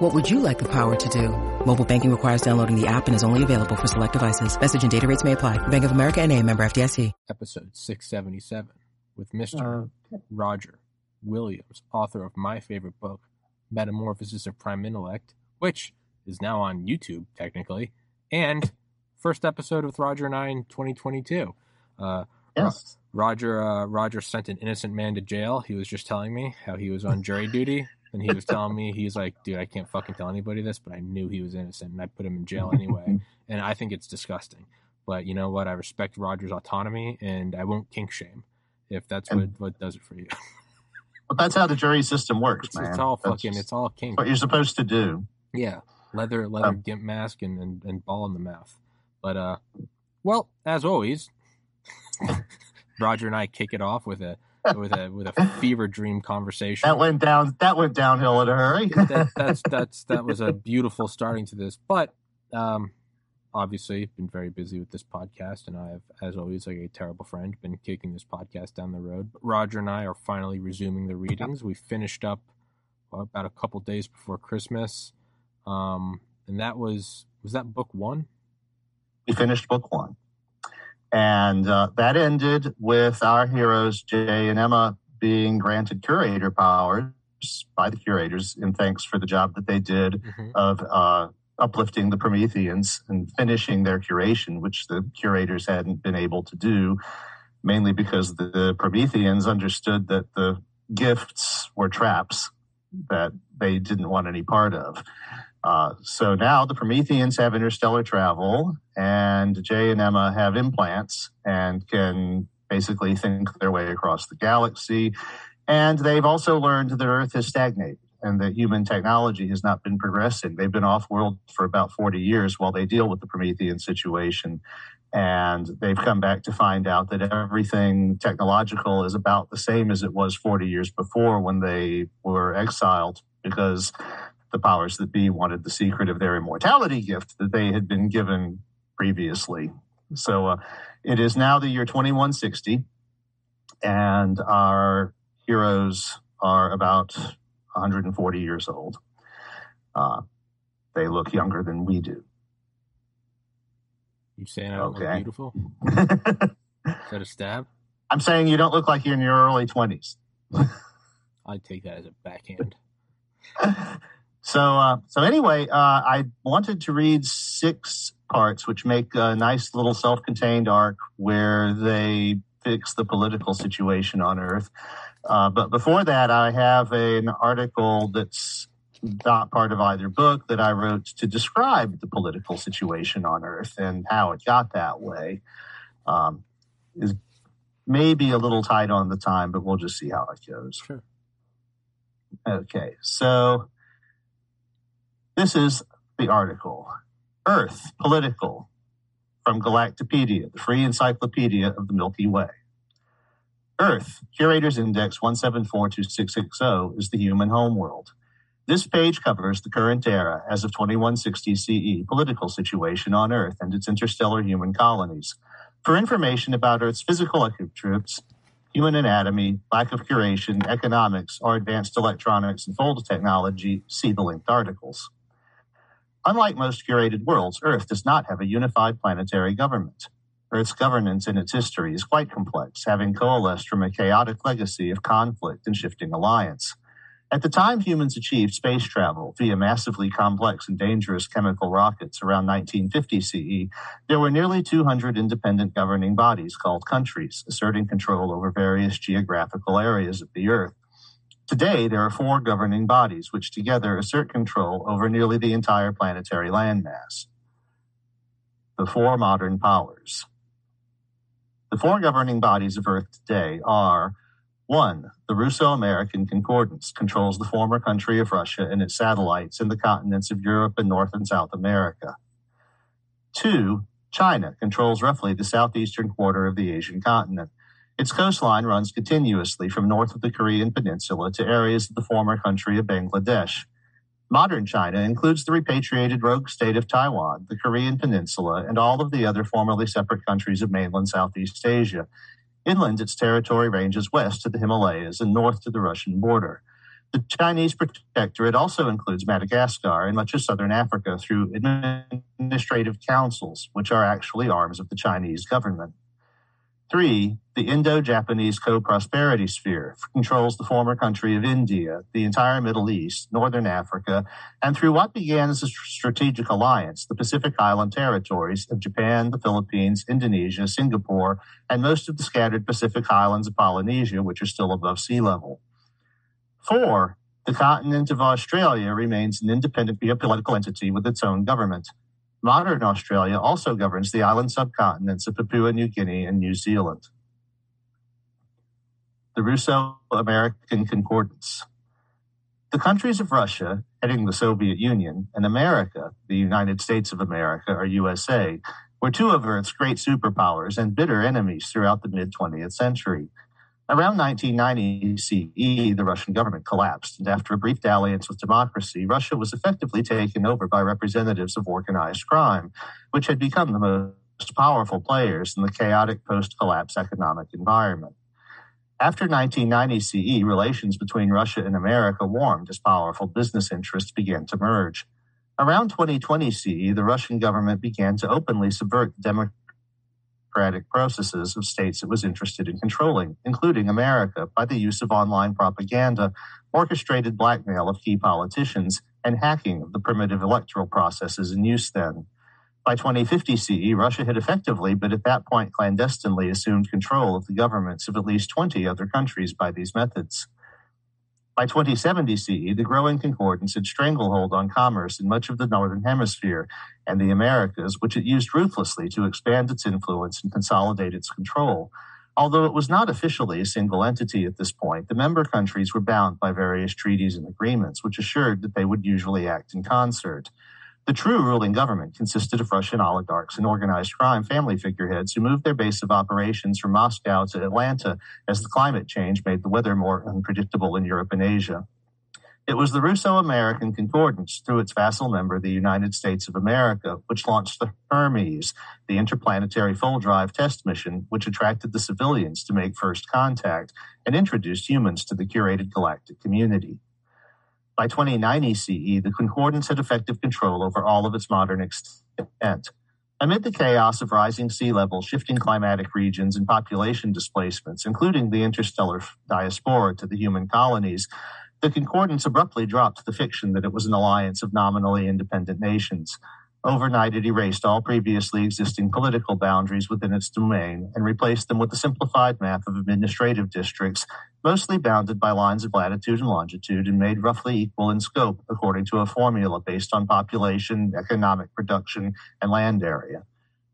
What would you like the power to do? Mobile banking requires downloading the app and is only available for select devices. Message and data rates may apply. Bank of America and a member FDIC. Episode 677 with Mr. Roger Williams, author of my favorite book, Metamorphosis of Prime Intellect, which is now on YouTube, technically, and first episode with Roger and I in 2022. Uh, Yes. Roger uh, Roger sent an innocent man to jail. He was just telling me how he was on jury duty, and he was telling me he's like, "Dude, I can't fucking tell anybody this, but I knew he was innocent, and I put him in jail anyway." and I think it's disgusting. But you know what? I respect Roger's autonomy, and I won't kink shame if that's what what does it for you. But that's how the jury system works, it's, man. it's all That's fucking. It's all kink. what you're supposed to do. Yeah, leather leather Um, gimp mask and, and and ball in the mouth. But uh, well, as always, Roger and I kick it off with a with a with a fever dream conversation. That went down. That went downhill in a hurry. that, that's that's that was a beautiful starting to this. But um, obviously, been very busy with this podcast, and I have, as always, like a terrible friend, been kicking this podcast down the road. But Roger and I are finally resuming the readings. We finished up about a couple days before Christmas, um, and that was was that book one. we finished book one, and uh, that ended with our heroes Jay and Emma being granted curator powers by the curators in thanks for the job that they did Mhm. of uh, uplifting the Prometheans and finishing their curation, which the curators hadn't been able to do, mainly because the Prometheans understood that the gifts were traps that they didn't want any part of. Uh, so now the Prometheans have interstellar travel, and Jay and Emma have implants and can basically think their way across the galaxy. And they've also learned that Earth has stagnated and that human technology has not been progressing. They've been off world for about 40 years while they deal with the Promethean situation. And they've come back to find out that everything technological is about the same as it was 40 years before when they were exiled because the powers that be wanted the secret of their immortality gift that they had been given previously. So uh, it is now the year 2160, and our heroes are about 140 years old. Uh, they look younger than we do. You saying I don't look beautiful? Is that a stab? I'm saying you don't look like you're in your early 20s. I'd take that as a backhand. So, uh, so anyway, uh, I wanted to read six parts, which make a nice little self-contained arc where they fix the political situation on Earth. Uh, but before that, I have an article that's not part of either book that I wrote to describe the political situation on Earth and how it got that way. Um, is maybe a little tight on the time, but we'll just see how it goes. Sure. Okay, so this is the article Earth Political from Galactopedia, the free encyclopedia of the Milky Way. Earth, Curator's Index 1742660, is the human homeworld. This page covers the current era, as of 2160 CE, political situation on Earth and its interstellar human colonies. For information about Earth's physical attributes, human anatomy, lack of curation, economics, or advanced electronics and fold technology, see the linked articles. Unlike most curated worlds, Earth does not have a unified planetary government. Earth's governance and its history is quite complex, having coalesced from a chaotic legacy of conflict and shifting alliance. At the time humans achieved space travel via massively complex and dangerous chemical rockets around 1950 CE, there were nearly 200 independent governing bodies called countries, asserting control over various geographical areas of the Earth. Today, there are four governing bodies which together assert control over nearly the entire planetary landmass. The four modern powers. The four governing bodies of Earth today are 1. The Russo American Concordance controls the former country of Russia and its satellites in the continents of Europe and North and South America. 2. China controls roughly the southeastern quarter of the Asian continent. Its coastline runs continuously from north of the Korean peninsula to areas of the former country of Bangladesh. Modern China includes the repatriated rogue state of Taiwan, the Korean peninsula, and all of the other formerly separate countries of mainland Southeast Asia. Inland, its territory ranges west to the Himalayas and north to the Russian border. The Chinese protectorate also includes Madagascar and much of southern Africa through administrative councils, which are actually arms of the Chinese government. Three, the Indo Japanese co prosperity sphere controls the former country of India, the entire Middle East, Northern Africa, and through what began as a strategic alliance, the Pacific Island territories of Japan, the Philippines, Indonesia, Singapore, and most of the scattered Pacific islands of Polynesia, which are still above sea level. Four, the continent of Australia remains an independent geopolitical entity with its own government. Modern Australia also governs the island subcontinents of Papua New Guinea and New Zealand. The Russo American Concordance. The countries of Russia, heading the Soviet Union, and America, the United States of America, or USA, were two of Earth's great superpowers and bitter enemies throughout the mid 20th century. Around 1990 CE, the Russian government collapsed, and after a brief dalliance with democracy, Russia was effectively taken over by representatives of organized crime, which had become the most powerful players in the chaotic post collapse economic environment. After 1990 CE, relations between Russia and America warmed as powerful business interests began to merge. Around 2020 CE, the Russian government began to openly subvert democratic democratic processes of states it was interested in controlling, including America, by the use of online propaganda, orchestrated blackmail of key politicians, and hacking of the primitive electoral processes in use then. By 2050 CE, Russia had effectively, but at that point clandestinely, assumed control of the governments of at least 20 other countries by these methods. By 2070 CE, the growing concordance had stranglehold on commerce in much of the Northern Hemisphere and the Americas, which it used ruthlessly to expand its influence and consolidate its control. Although it was not officially a single entity at this point, the member countries were bound by various treaties and agreements, which assured that they would usually act in concert. The true ruling government consisted of Russian oligarchs and organized crime family figureheads who moved their base of operations from Moscow to Atlanta as the climate change made the weather more unpredictable in Europe and Asia. It was the Russo American Concordance, through its vassal member, the United States of America, which launched the Hermes, the interplanetary fold drive test mission, which attracted the civilians to make first contact and introduced humans to the curated galactic community. By 2090 CE, the Concordance had effective control over all of its modern extent. Amid the chaos of rising sea levels, shifting climatic regions, and population displacements, including the interstellar diaspora to the human colonies, the Concordance abruptly dropped the fiction that it was an alliance of nominally independent nations. Overnight, it erased all previously existing political boundaries within its domain and replaced them with a simplified map of administrative districts, mostly bounded by lines of latitude and longitude and made roughly equal in scope according to a formula based on population, economic production, and land area.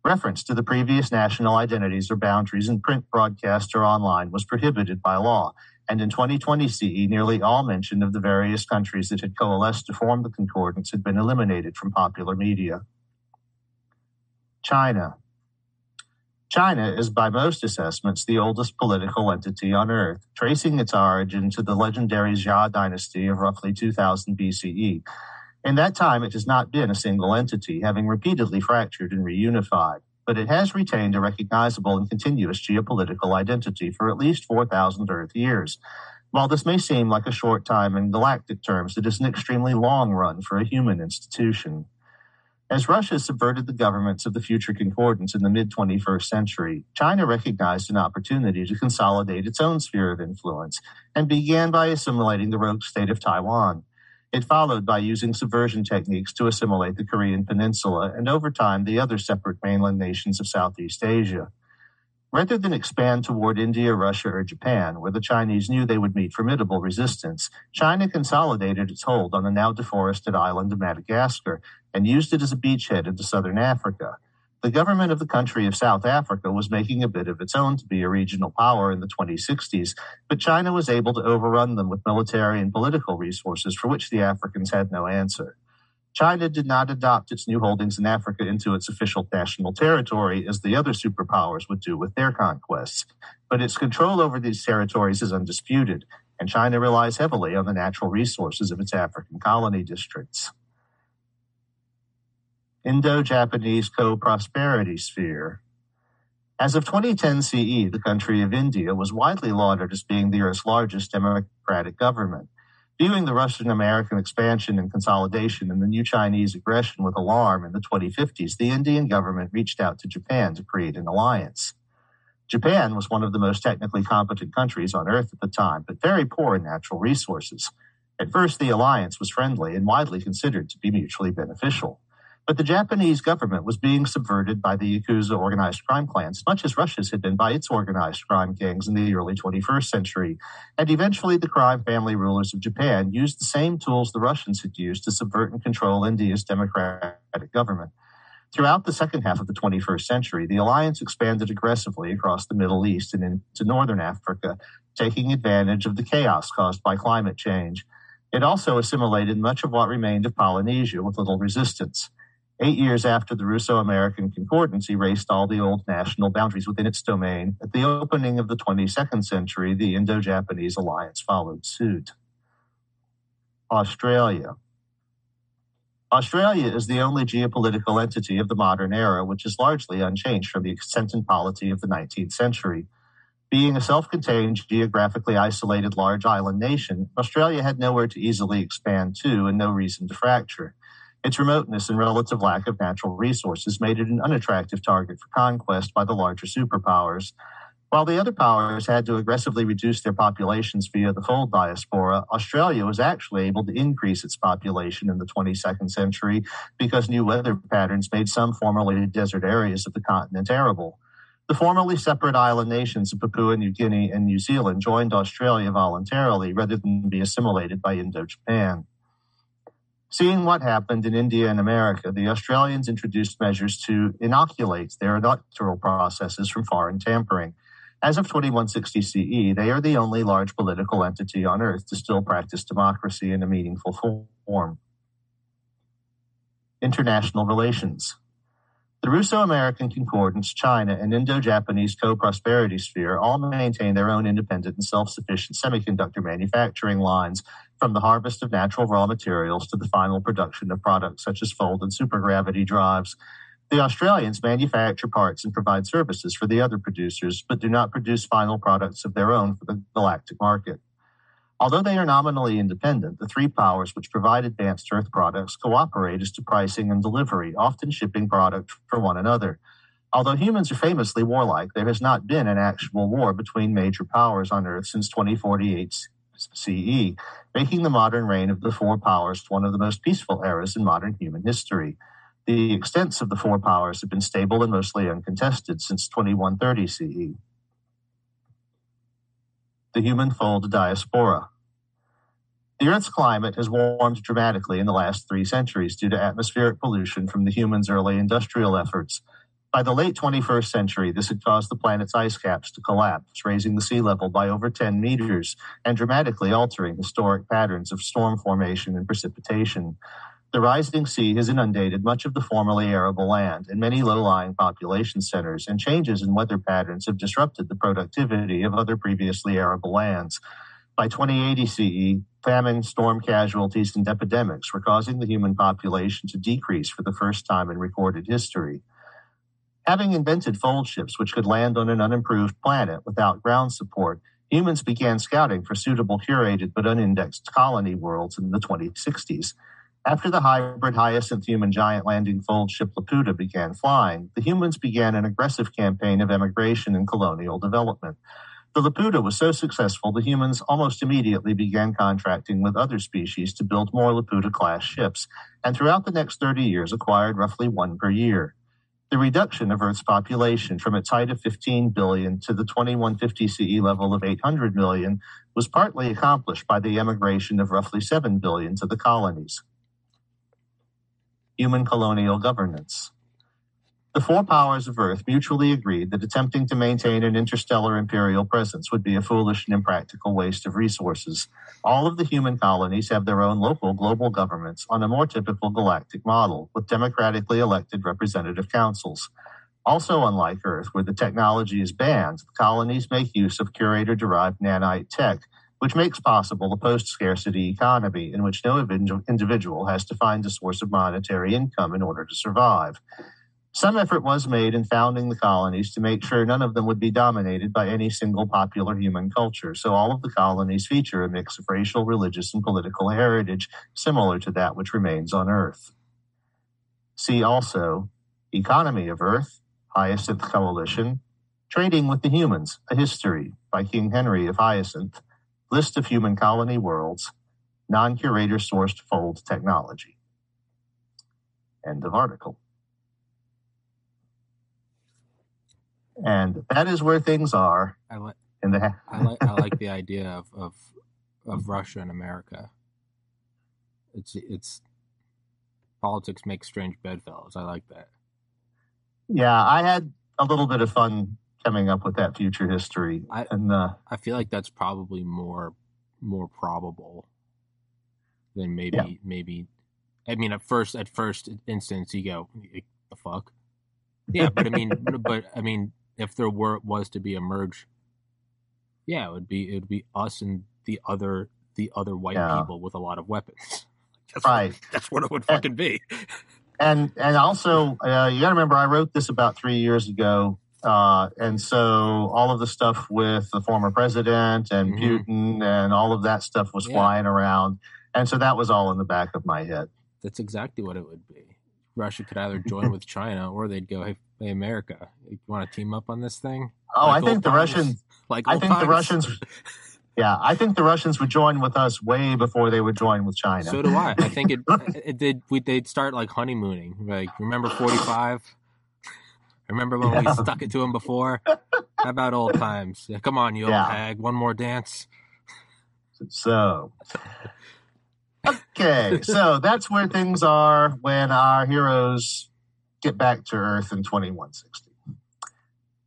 Reference to the previous national identities or boundaries in print, broadcast, or online was prohibited by law, and in 2020 CE, nearly all mention of the various countries that had coalesced to form the concordance had been eliminated from popular media. China. China is, by most assessments, the oldest political entity on Earth, tracing its origin to the legendary Xia dynasty of roughly 2000 BCE. In that time, it has not been a single entity, having repeatedly fractured and reunified but it has retained a recognizable and continuous geopolitical identity for at least 4,000 Earth years. While this may seem like a short time in galactic terms, it is an extremely long run for a human institution. As Russia subverted the governments of the future concordance in the mid 21st century, China recognized an opportunity to consolidate its own sphere of influence and began by assimilating the rogue state of Taiwan. It followed by using subversion techniques to assimilate the Korean peninsula and over time the other separate mainland nations of Southeast Asia. Rather than expand toward India, Russia, or Japan, where the Chinese knew they would meet formidable resistance, China consolidated its hold on the now deforested island of Madagascar and used it as a beachhead into southern Africa. The government of the country of South Africa was making a bid of its own to be a regional power in the 2060s, but China was able to overrun them with military and political resources for which the Africans had no answer. China did not adopt its new holdings in Africa into its official national territory as the other superpowers would do with their conquests, but its control over these territories is undisputed, and China relies heavily on the natural resources of its African colony districts. Indo Japanese Co Prosperity Sphere. As of 2010 CE, the country of India was widely lauded as being the Earth's largest democratic government. Viewing the Russian American expansion and consolidation and the new Chinese aggression with alarm in the 2050s, the Indian government reached out to Japan to create an alliance. Japan was one of the most technically competent countries on Earth at the time, but very poor in natural resources. At first, the alliance was friendly and widely considered to be mutually beneficial. But the Japanese government was being subverted by the Yakuza organized crime clans, much as Russia's had been by its organized crime gangs in the early 21st century. And eventually, the crime family rulers of Japan used the same tools the Russians had used to subvert and control India's democratic government. Throughout the second half of the 21st century, the alliance expanded aggressively across the Middle East and into northern Africa, taking advantage of the chaos caused by climate change. It also assimilated much of what remained of Polynesia with little resistance. Eight years after the Russo American Concordance erased all the old national boundaries within its domain, at the opening of the 22nd century, the Indo Japanese alliance followed suit. Australia. Australia is the only geopolitical entity of the modern era which is largely unchanged from the extent and polity of the 19th century. Being a self contained, geographically isolated large island nation, Australia had nowhere to easily expand to and no reason to fracture. Its remoteness and relative lack of natural resources made it an unattractive target for conquest by the larger superpowers. While the other powers had to aggressively reduce their populations via the fold diaspora, Australia was actually able to increase its population in the 22nd century because new weather patterns made some formerly desert areas of the continent arable. The formerly separate island nations of Papua New Guinea and New Zealand joined Australia voluntarily rather than be assimilated by Indo Japan. Seeing what happened in India and America, the Australians introduced measures to inoculate their electoral processes from foreign tampering. As of 2160 CE, they are the only large political entity on Earth to still practice democracy in a meaningful form. International relations. The Russo American Concordance, China, and Indo Japanese Co Prosperity Sphere all maintain their own independent and self sufficient semiconductor manufacturing lines from the harvest of natural raw materials to the final production of products such as fold and supergravity drives. The Australians manufacture parts and provide services for the other producers, but do not produce final products of their own for the galactic market. Although they are nominally independent, the three powers which provide advanced Earth products cooperate as to pricing and delivery, often shipping product for one another. Although humans are famously warlike, there has not been an actual war between major powers on Earth since 2048 CE, making the modern reign of the four powers one of the most peaceful eras in modern human history. The extents of the four powers have been stable and mostly uncontested since 2130 CE. The human fold diaspora. The Earth's climate has warmed dramatically in the last three centuries due to atmospheric pollution from the humans' early industrial efforts. By the late 21st century, this had caused the planet's ice caps to collapse, raising the sea level by over 10 meters and dramatically altering historic patterns of storm formation and precipitation. The rising sea has inundated much of the formerly arable land and many low lying population centers, and changes in weather patterns have disrupted the productivity of other previously arable lands. By 2080 CE, famine, storm casualties, and epidemics were causing the human population to decrease for the first time in recorded history. Having invented fold ships which could land on an unimproved planet without ground support, humans began scouting for suitable curated but unindexed colony worlds in the 2060s. After the hybrid hyacinth human giant landing fold ship Laputa began flying, the humans began an aggressive campaign of emigration and colonial development. The Laputa was so successful, the humans almost immediately began contracting with other species to build more Laputa class ships, and throughout the next 30 years acquired roughly one per year. The reduction of Earth's population from its height of 15 billion to the 2150 CE level of 800 million was partly accomplished by the emigration of roughly 7 billion to the colonies. Human colonial governance. The four powers of Earth mutually agreed that attempting to maintain an interstellar imperial presence would be a foolish and impractical waste of resources. All of the human colonies have their own local global governments on a more typical galactic model, with democratically elected representative councils. Also, unlike Earth, where the technology is banned, the colonies make use of curator derived nanite tech, which makes possible a post scarcity economy in which no individual has to find a source of monetary income in order to survive. Some effort was made in founding the colonies to make sure none of them would be dominated by any single popular human culture. So all of the colonies feature a mix of racial, religious, and political heritage similar to that which remains on Earth. See also Economy of Earth, Hyacinth Coalition, Trading with the Humans, A History by King Henry of Hyacinth, List of Human Colony Worlds, Non Curator Sourced Fold Technology. End of article. And that is where things are. I like. In the I like. I like the idea of, of of Russia and America. It's it's politics make strange bedfellows. I like that. Yeah, I had a little bit of fun coming up with that future history, I, and uh, I feel like that's probably more more probable than maybe Yeah. maybe. I mean, at first at first instance, you go the fuck. Yeah, but I mean, but I mean, if there were was to be a merge, yeah, it would be it would be us and the other the other white Yeah. people with a lot of weapons. That's Right. What, that's what it would fucking be. and and also uh, you got to remember I wrote this about three years ago, uh, and so all of the stuff with the former president and Mhm. Putin and all of that stuff was Yeah. flying around, and so that was all in the back of my head. That's exactly what it would be. Russia could either join with China or they'd go, "Hey, hey America, you want to team up on this thing?" Oh, Like I think the times. Russians. Like I think the. Russians. Yeah, I think the Russians would join with us way before they would join with China. So do I. I think it, it did. We they'd start like honeymooning. Like remember forty five. Remember when we stuck it to him before? How about old times? Yeah, come on, you Yeah. old hag. One more dance. So, okay, so that's where things are when our heroes get back to Earth in 2160.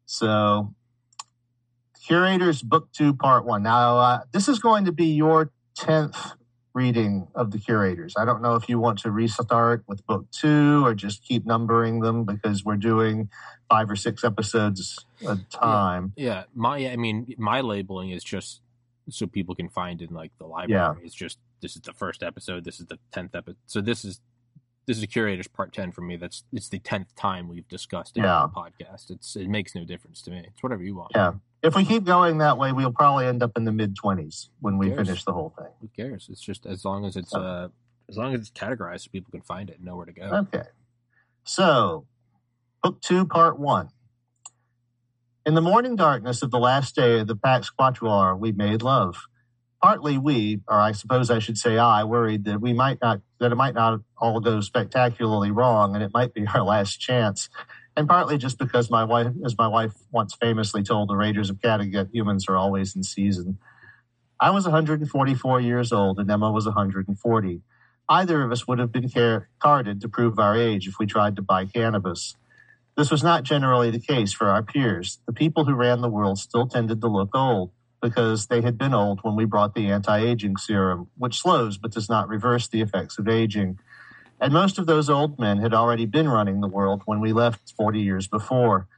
So, Curators Book 2, Part 1. Now, uh, this is going to be your 10th reading of the Curators. I don't know if you want to restart with Book 2 or just keep numbering them because we're doing five or six episodes a time. Yeah, my I mean my labeling is just so people can find in like the library. Yeah. It's just this is the first episode. This is the tenth episode. So this is this is a curators part ten for me. That's it's the tenth time we've discussed it Yeah. on the podcast. It's it makes no difference to me. It's whatever you want. Yeah. If we keep going that way, we'll probably end up in the mid 20s when we finish the whole thing. Who cares? It's just as long as it's uh as long as it's categorized so people can find it and know where to go. Okay. So, Book 2, Part 1. In the morning darkness of the last day of the Pax Quatuor, we made love. Partly we, or I suppose I should say I, worried that we might not, that it might not all go spectacularly wrong and it might be our last chance. And partly just because my wife, as my wife once famously told the Raiders of Kattegat, humans are always in season. I was 144 years old and Emma was 140. Either of us would have been car- carded to prove our age if we tried to buy cannabis. This was not generally the case for our peers. The people who ran the world still tended to look old because they had been old when we brought the anti aging serum, which slows but does not reverse the effects of aging. And most of those old men had already been running the world when we left 40 years before.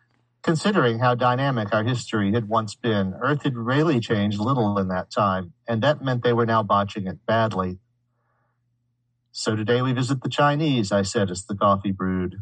Considering how dynamic our history had once been, Earth had really changed little in that time, and that meant they were now botching it badly. So today we visit the Chinese, I said as the coffee brewed.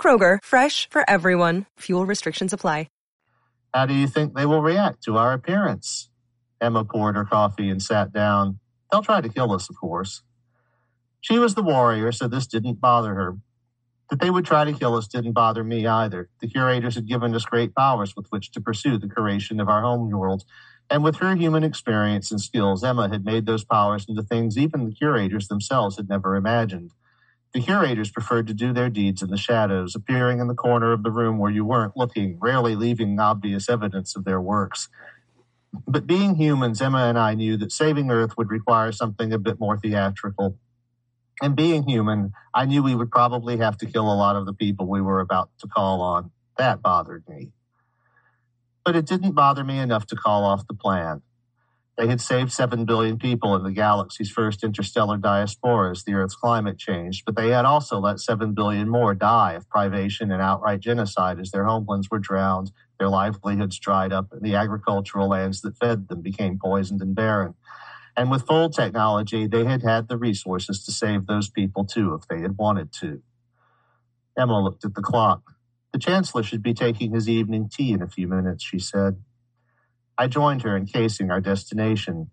Kroger, fresh for everyone. Fuel restrictions apply. How do you think they will react to our appearance? Emma poured her coffee and sat down. They'll try to kill us, of course. She was the warrior, so this didn't bother her. That they would try to kill us didn't bother me either. The curators had given us great powers with which to pursue the curation of our home world. And with her human experience and skills, Emma had made those powers into things even the curators themselves had never imagined. The curators preferred to do their deeds in the shadows, appearing in the corner of the room where you weren't looking, rarely leaving obvious evidence of their works. But being humans, Emma and I knew that saving Earth would require something a bit more theatrical. And being human, I knew we would probably have to kill a lot of the people we were about to call on. That bothered me. But it didn't bother me enough to call off the plan. They had saved 7 billion people in the galaxy's first interstellar diaspora as the Earth's climate changed, but they had also let 7 billion more die of privation and outright genocide as their homelands were drowned, their livelihoods dried up, and the agricultural lands that fed them became poisoned and barren. And with full technology, they had had the resources to save those people too if they had wanted to. Emma looked at the clock. The Chancellor should be taking his evening tea in a few minutes, she said. I joined her, encasing our destination.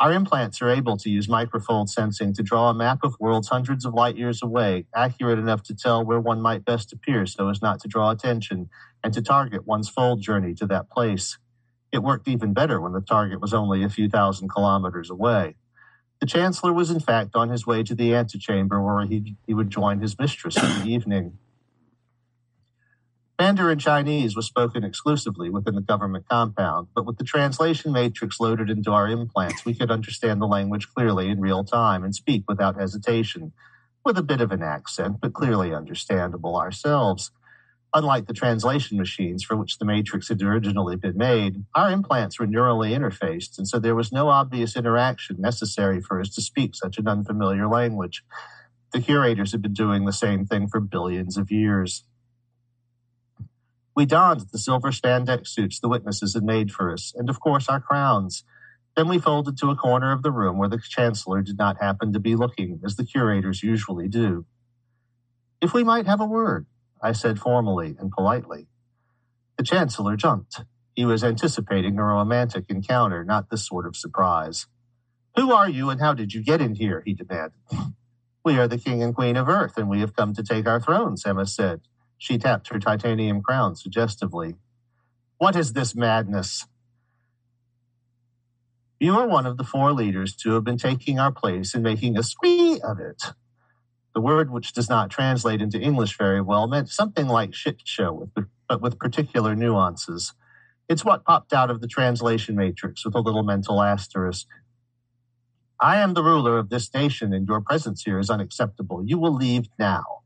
Our implants are able to use microfold sensing to draw a map of worlds hundreds of light years away, accurate enough to tell where one might best appear so as not to draw attention, and to target one's fold journey to that place. It worked even better when the target was only a few thousand kilometers away. The Chancellor was in fact on his way to the antechamber where he, he would join his mistress in the evening. Mandarin Chinese was spoken exclusively within the government compound, but with the translation matrix loaded into our implants, we could understand the language clearly in real time and speak without hesitation, with a bit of an accent, but clearly understandable ourselves. Unlike the translation machines for which the matrix had originally been made, our implants were neurally interfaced, and so there was no obvious interaction necessary for us to speak such an unfamiliar language. The curators had been doing the same thing for billions of years. We donned the silver spandex suits the witnesses had made for us, and of course our crowns. Then we folded to a corner of the room where the chancellor did not happen to be looking, as the curators usually do. If we might have a word, I said formally and politely. The chancellor jumped. He was anticipating a romantic encounter, not this sort of surprise. Who are you and how did you get in here? he demanded. We are the king and queen of Earth, and we have come to take our thrones, Emma said. She tapped her titanium crown suggestively. What is this madness? You are one of the four leaders to have been taking our place and making a squee of it. The word, which does not translate into English very well, meant something like shit show, but with particular nuances. It's what popped out of the translation matrix with a little mental asterisk. I am the ruler of this nation, and your presence here is unacceptable. You will leave now.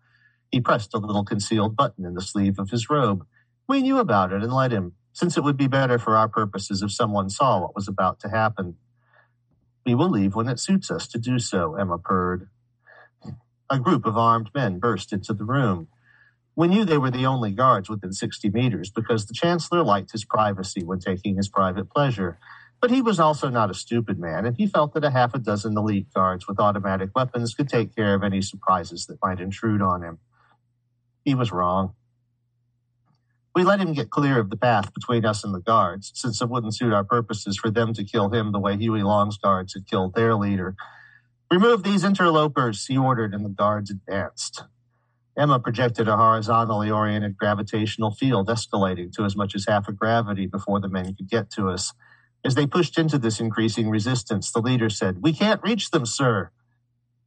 He pressed a little concealed button in the sleeve of his robe. We knew about it and let him, since it would be better for our purposes if someone saw what was about to happen. We will leave when it suits us to do so, Emma purred. A group of armed men burst into the room. We knew they were the only guards within 60 meters because the Chancellor liked his privacy when taking his private pleasure. But he was also not a stupid man, and he felt that a half a dozen elite guards with automatic weapons could take care of any surprises that might intrude on him. He was wrong. We let him get clear of the path between us and the guards, since it wouldn't suit our purposes for them to kill him the way Huey Long's guards had killed their leader. Remove these interlopers, he ordered, and the guards advanced. Emma projected a horizontally oriented gravitational field escalating to as much as half a gravity before the men could get to us. As they pushed into this increasing resistance, the leader said, We can't reach them, sir.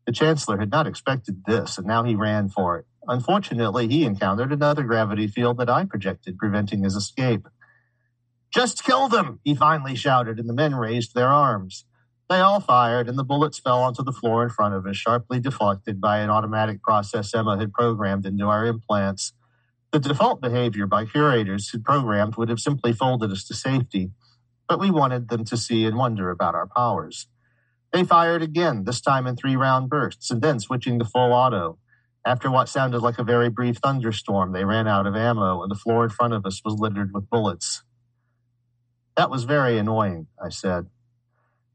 The Chancellor had not expected this, and now he ran for it. Unfortunately, he encountered another gravity field that I projected, preventing his escape. Just kill them, he finally shouted, and the men raised their arms. They all fired, and the bullets fell onto the floor in front of us, sharply deflected by an automatic process Emma had programmed into our implants. The default behavior by curators who programmed would have simply folded us to safety, but we wanted them to see and wonder about our powers. They fired again, this time in three round bursts, and then switching to full auto. After what sounded like a very brief thunderstorm, they ran out of ammo, and the floor in front of us was littered with bullets. That was very annoying, I said.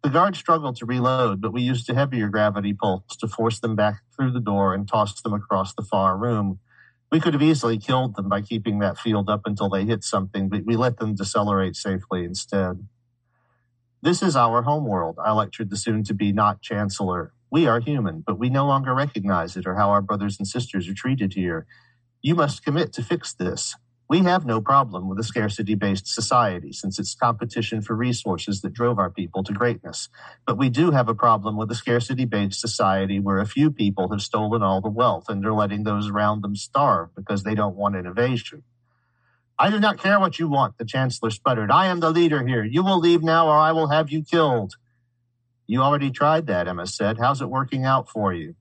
The guards struggled to reload, but we used a heavier gravity pulse to force them back through the door and tossed them across the far room. We could have easily killed them by keeping that field up until they hit something, but we let them decelerate safely instead. This is our homeworld, I lectured the soon to be not chancellor. We are human, but we no longer recognize it or how our brothers and sisters are treated here. You must commit to fix this. We have no problem with a scarcity based society since it's competition for resources that drove our people to greatness. But we do have a problem with a scarcity based society where a few people have stolen all the wealth and are letting those around them starve because they don't want innovation. I do not care what you want, the Chancellor sputtered. I am the leader here. You will leave now or I will have you killed. You already tried that, Emma said. How's it working out for you?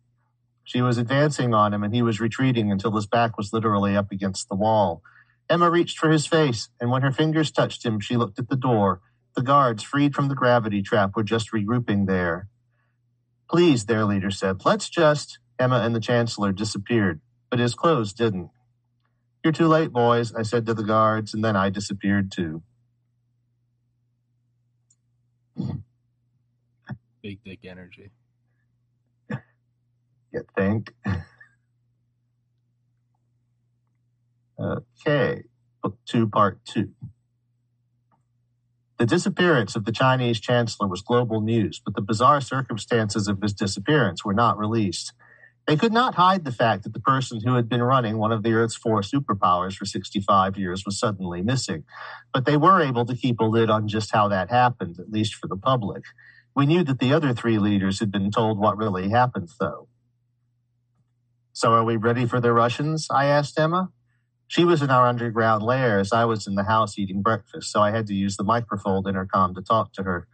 She was advancing on him and he was retreating until his back was literally up against the wall. Emma reached for his face, and when her fingers touched him, she looked at the door. The guards, freed from the gravity trap, were just regrouping there. Please, their leader said, let's just. Emma and the Chancellor disappeared, but his clothes didn't. You're too late, boys, I said to the guards, and then I disappeared too. Big dick energy. You think? okay, book two, part two. The disappearance of the Chinese chancellor was global news, but the bizarre circumstances of his disappearance were not released. They could not hide the fact that the person who had been running one of the Earth's four superpowers for 65 years was suddenly missing, but they were able to keep a lid on just how that happened, at least for the public. We knew that the other three leaders had been told what really happened, though. So are we ready for the Russians? I asked Emma. She was in our underground lair as I was in the house eating breakfast, so I had to use the microfold intercom to talk to her.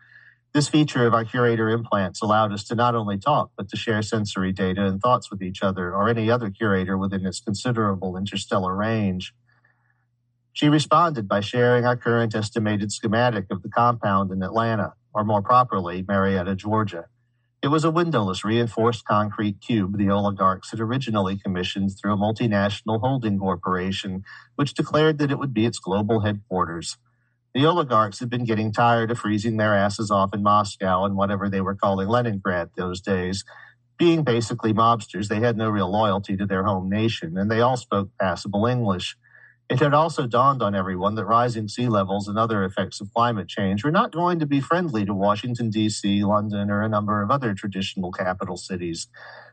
This feature of our curator implants allowed us to not only talk, but to share sensory data and thoughts with each other or any other curator within its considerable interstellar range. She responded by sharing our current estimated schematic of the compound in Atlanta, or more properly, Marietta, Georgia. It was a windowless reinforced concrete cube the oligarchs had originally commissioned through a multinational holding corporation, which declared that it would be its global headquarters. The oligarchs had been getting tired of freezing their asses off in Moscow and whatever they were calling Leningrad those days. Being basically mobsters, they had no real loyalty to their home nation, and they all spoke passable English. It had also dawned on everyone that rising sea levels and other effects of climate change were not going to be friendly to Washington, D.C., London, or a number of other traditional capital cities.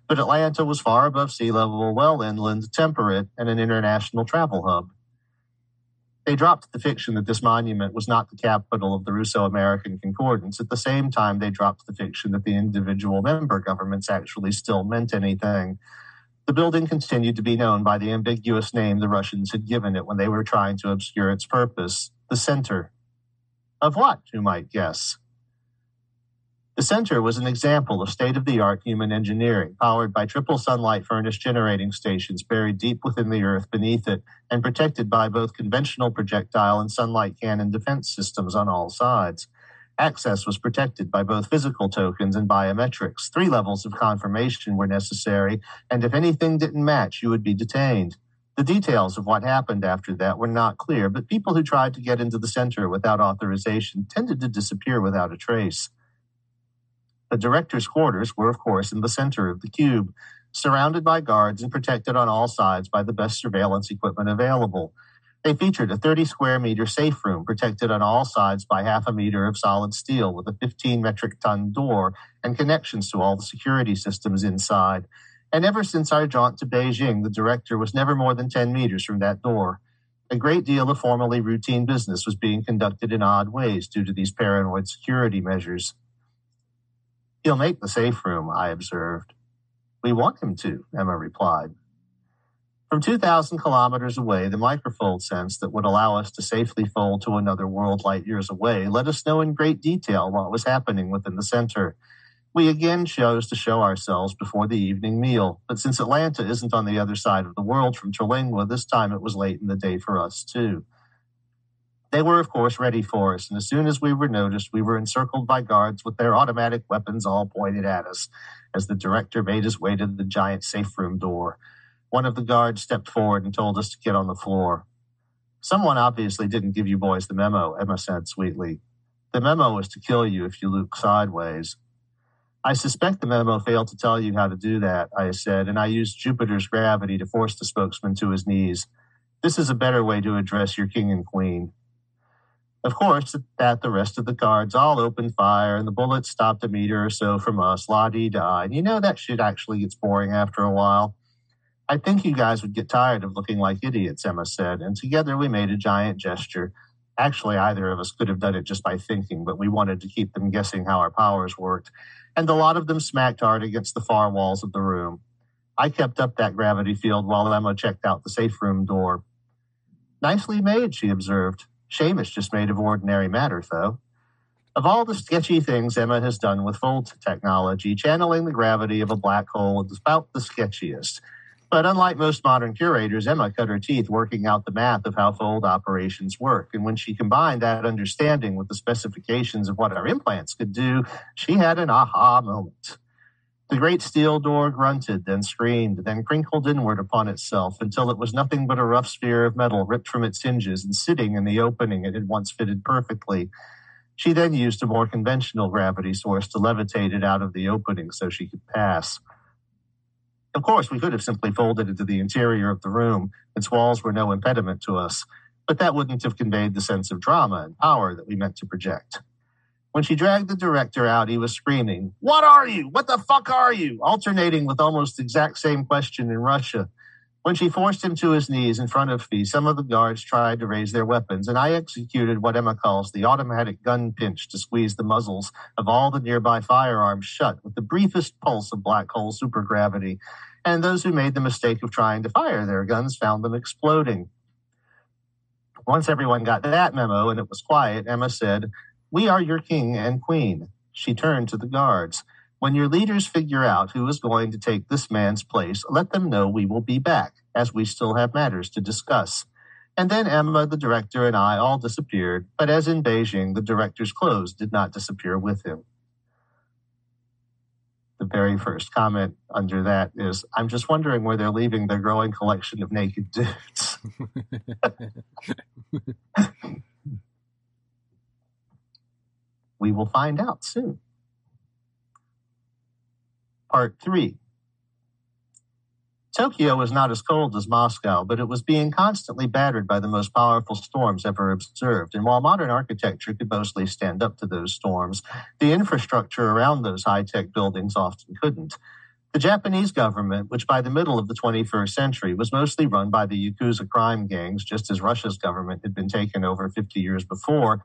But Atlanta was far above sea level, well inland, temperate, and an international travel hub. They dropped the fiction that this monument was not the capital of the Russo American Concordance. At the same time, they dropped the fiction that the individual member governments actually still meant anything. The building continued to be known by the ambiguous name the Russians had given it when they were trying to obscure its purpose the center. Of what, you might guess? The center was an example of state of the art human engineering, powered by triple sunlight furnace generating stations buried deep within the earth beneath it and protected by both conventional projectile and sunlight cannon defense systems on all sides. Access was protected by both physical tokens and biometrics. Three levels of confirmation were necessary, and if anything didn't match, you would be detained. The details of what happened after that were not clear, but people who tried to get into the center without authorization tended to disappear without a trace. The director's quarters were, of course, in the center of the cube, surrounded by guards and protected on all sides by the best surveillance equipment available. They featured a 30 square meter safe room protected on all sides by half a meter of solid steel with a 15 metric ton door and connections to all the security systems inside. And ever since our jaunt to Beijing, the director was never more than 10 meters from that door. A great deal of formerly routine business was being conducted in odd ways due to these paranoid security measures. He'll make the safe room, I observed. We want him to, Emma replied. From 2,000 kilometers away, the microfold sense that would allow us to safely fold to another world light years away let us know in great detail what was happening within the center. We again chose to show ourselves before the evening meal, but since Atlanta isn't on the other side of the world from Terlingua, this time it was late in the day for us too. They were, of course, ready for us, and as soon as we were noticed, we were encircled by guards with their automatic weapons all pointed at us as the director made his way to the giant safe room door. One of the guards stepped forward and told us to get on the floor. Someone obviously didn't give you boys the memo, Emma said sweetly. The memo was to kill you if you look sideways. I suspect the memo failed to tell you how to do that, I said, and I used Jupiter's gravity to force the spokesman to his knees. This is a better way to address your king and queen. Of course, at that, the rest of the guards all opened fire, and the bullets stopped a meter or so from us. La dee da. And you know that shit actually gets boring after a while. I think you guys would get tired of looking like idiots, Emma said, and together we made a giant gesture. Actually, either of us could have done it just by thinking, but we wanted to keep them guessing how our powers worked. And a lot of them smacked hard against the far walls of the room. I kept up that gravity field while Emma checked out the safe room door. Nicely made, she observed. Shame it's just made of ordinary matter, though. Of all the sketchy things Emma has done with Fold technology, channeling the gravity of a black hole is about the sketchiest. But unlike most modern curators, Emma cut her teeth working out the math of how Fold operations work. And when she combined that understanding with the specifications of what our implants could do, she had an aha moment. The great steel door grunted, then screamed, then crinkled inward upon itself until it was nothing but a rough sphere of metal ripped from its hinges and sitting in the opening it had once fitted perfectly. She then used a more conventional gravity source to levitate it out of the opening so she could pass. Of course, we could have simply folded into the interior of the room. Its walls were no impediment to us, but that wouldn't have conveyed the sense of drama and power that we meant to project. When she dragged the director out, he was screaming, What are you? What the fuck are you? alternating with almost the exact same question in Russia. When she forced him to his knees in front of me, some of the guards tried to raise their weapons, and I executed what Emma calls the automatic gun pinch to squeeze the muzzles of all the nearby firearms shut with the briefest pulse of black hole supergravity. And those who made the mistake of trying to fire their guns found them exploding. Once everyone got that memo and it was quiet, Emma said, we are your king and queen. She turned to the guards. When your leaders figure out who is going to take this man's place, let them know we will be back, as we still have matters to discuss. And then Emma, the director, and I all disappeared, but as in Beijing, the director's clothes did not disappear with him. The very first comment under that is I'm just wondering where they're leaving their growing collection of naked dudes. We will find out soon. Part 3 Tokyo was not as cold as Moscow, but it was being constantly battered by the most powerful storms ever observed. And while modern architecture could mostly stand up to those storms, the infrastructure around those high tech buildings often couldn't. The Japanese government, which by the middle of the 21st century was mostly run by the Yakuza crime gangs, just as Russia's government had been taken over 50 years before,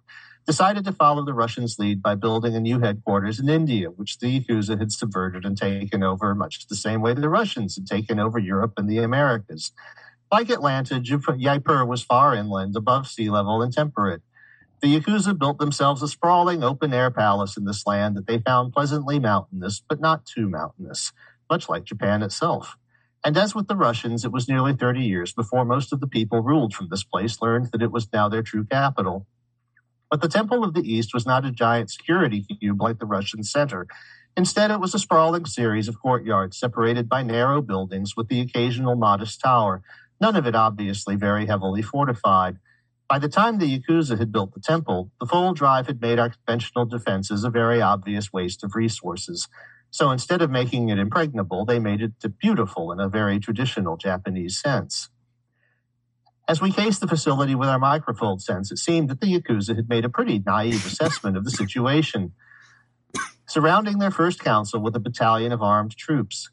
decided to follow the Russians' lead by building a new headquarters in India, which the Yakuza had subverted and taken over much the same way the Russians had taken over Europe and the Americas. Like Atlanta, Jaipur was far inland, above sea level, and temperate. The Yakuza built themselves a sprawling open air palace in this land that they found pleasantly mountainous, but not too mountainous, much like Japan itself. And as with the Russians, it was nearly 30 years before most of the people ruled from this place learned that it was now their true capital. But the Temple of the East was not a giant security cube like the Russian center. Instead, it was a sprawling series of courtyards separated by narrow buildings with the occasional modest tower, none of it obviously very heavily fortified. By the time the Yakuza had built the temple, the fold drive had made our conventional defenses a very obvious waste of resources. So instead of making it impregnable, they made it beautiful in a very traditional Japanese sense. As we faced the facility with our microfold sense, it seemed that the Yakuza had made a pretty naive assessment of the situation. Surrounding their first council with a battalion of armed troops,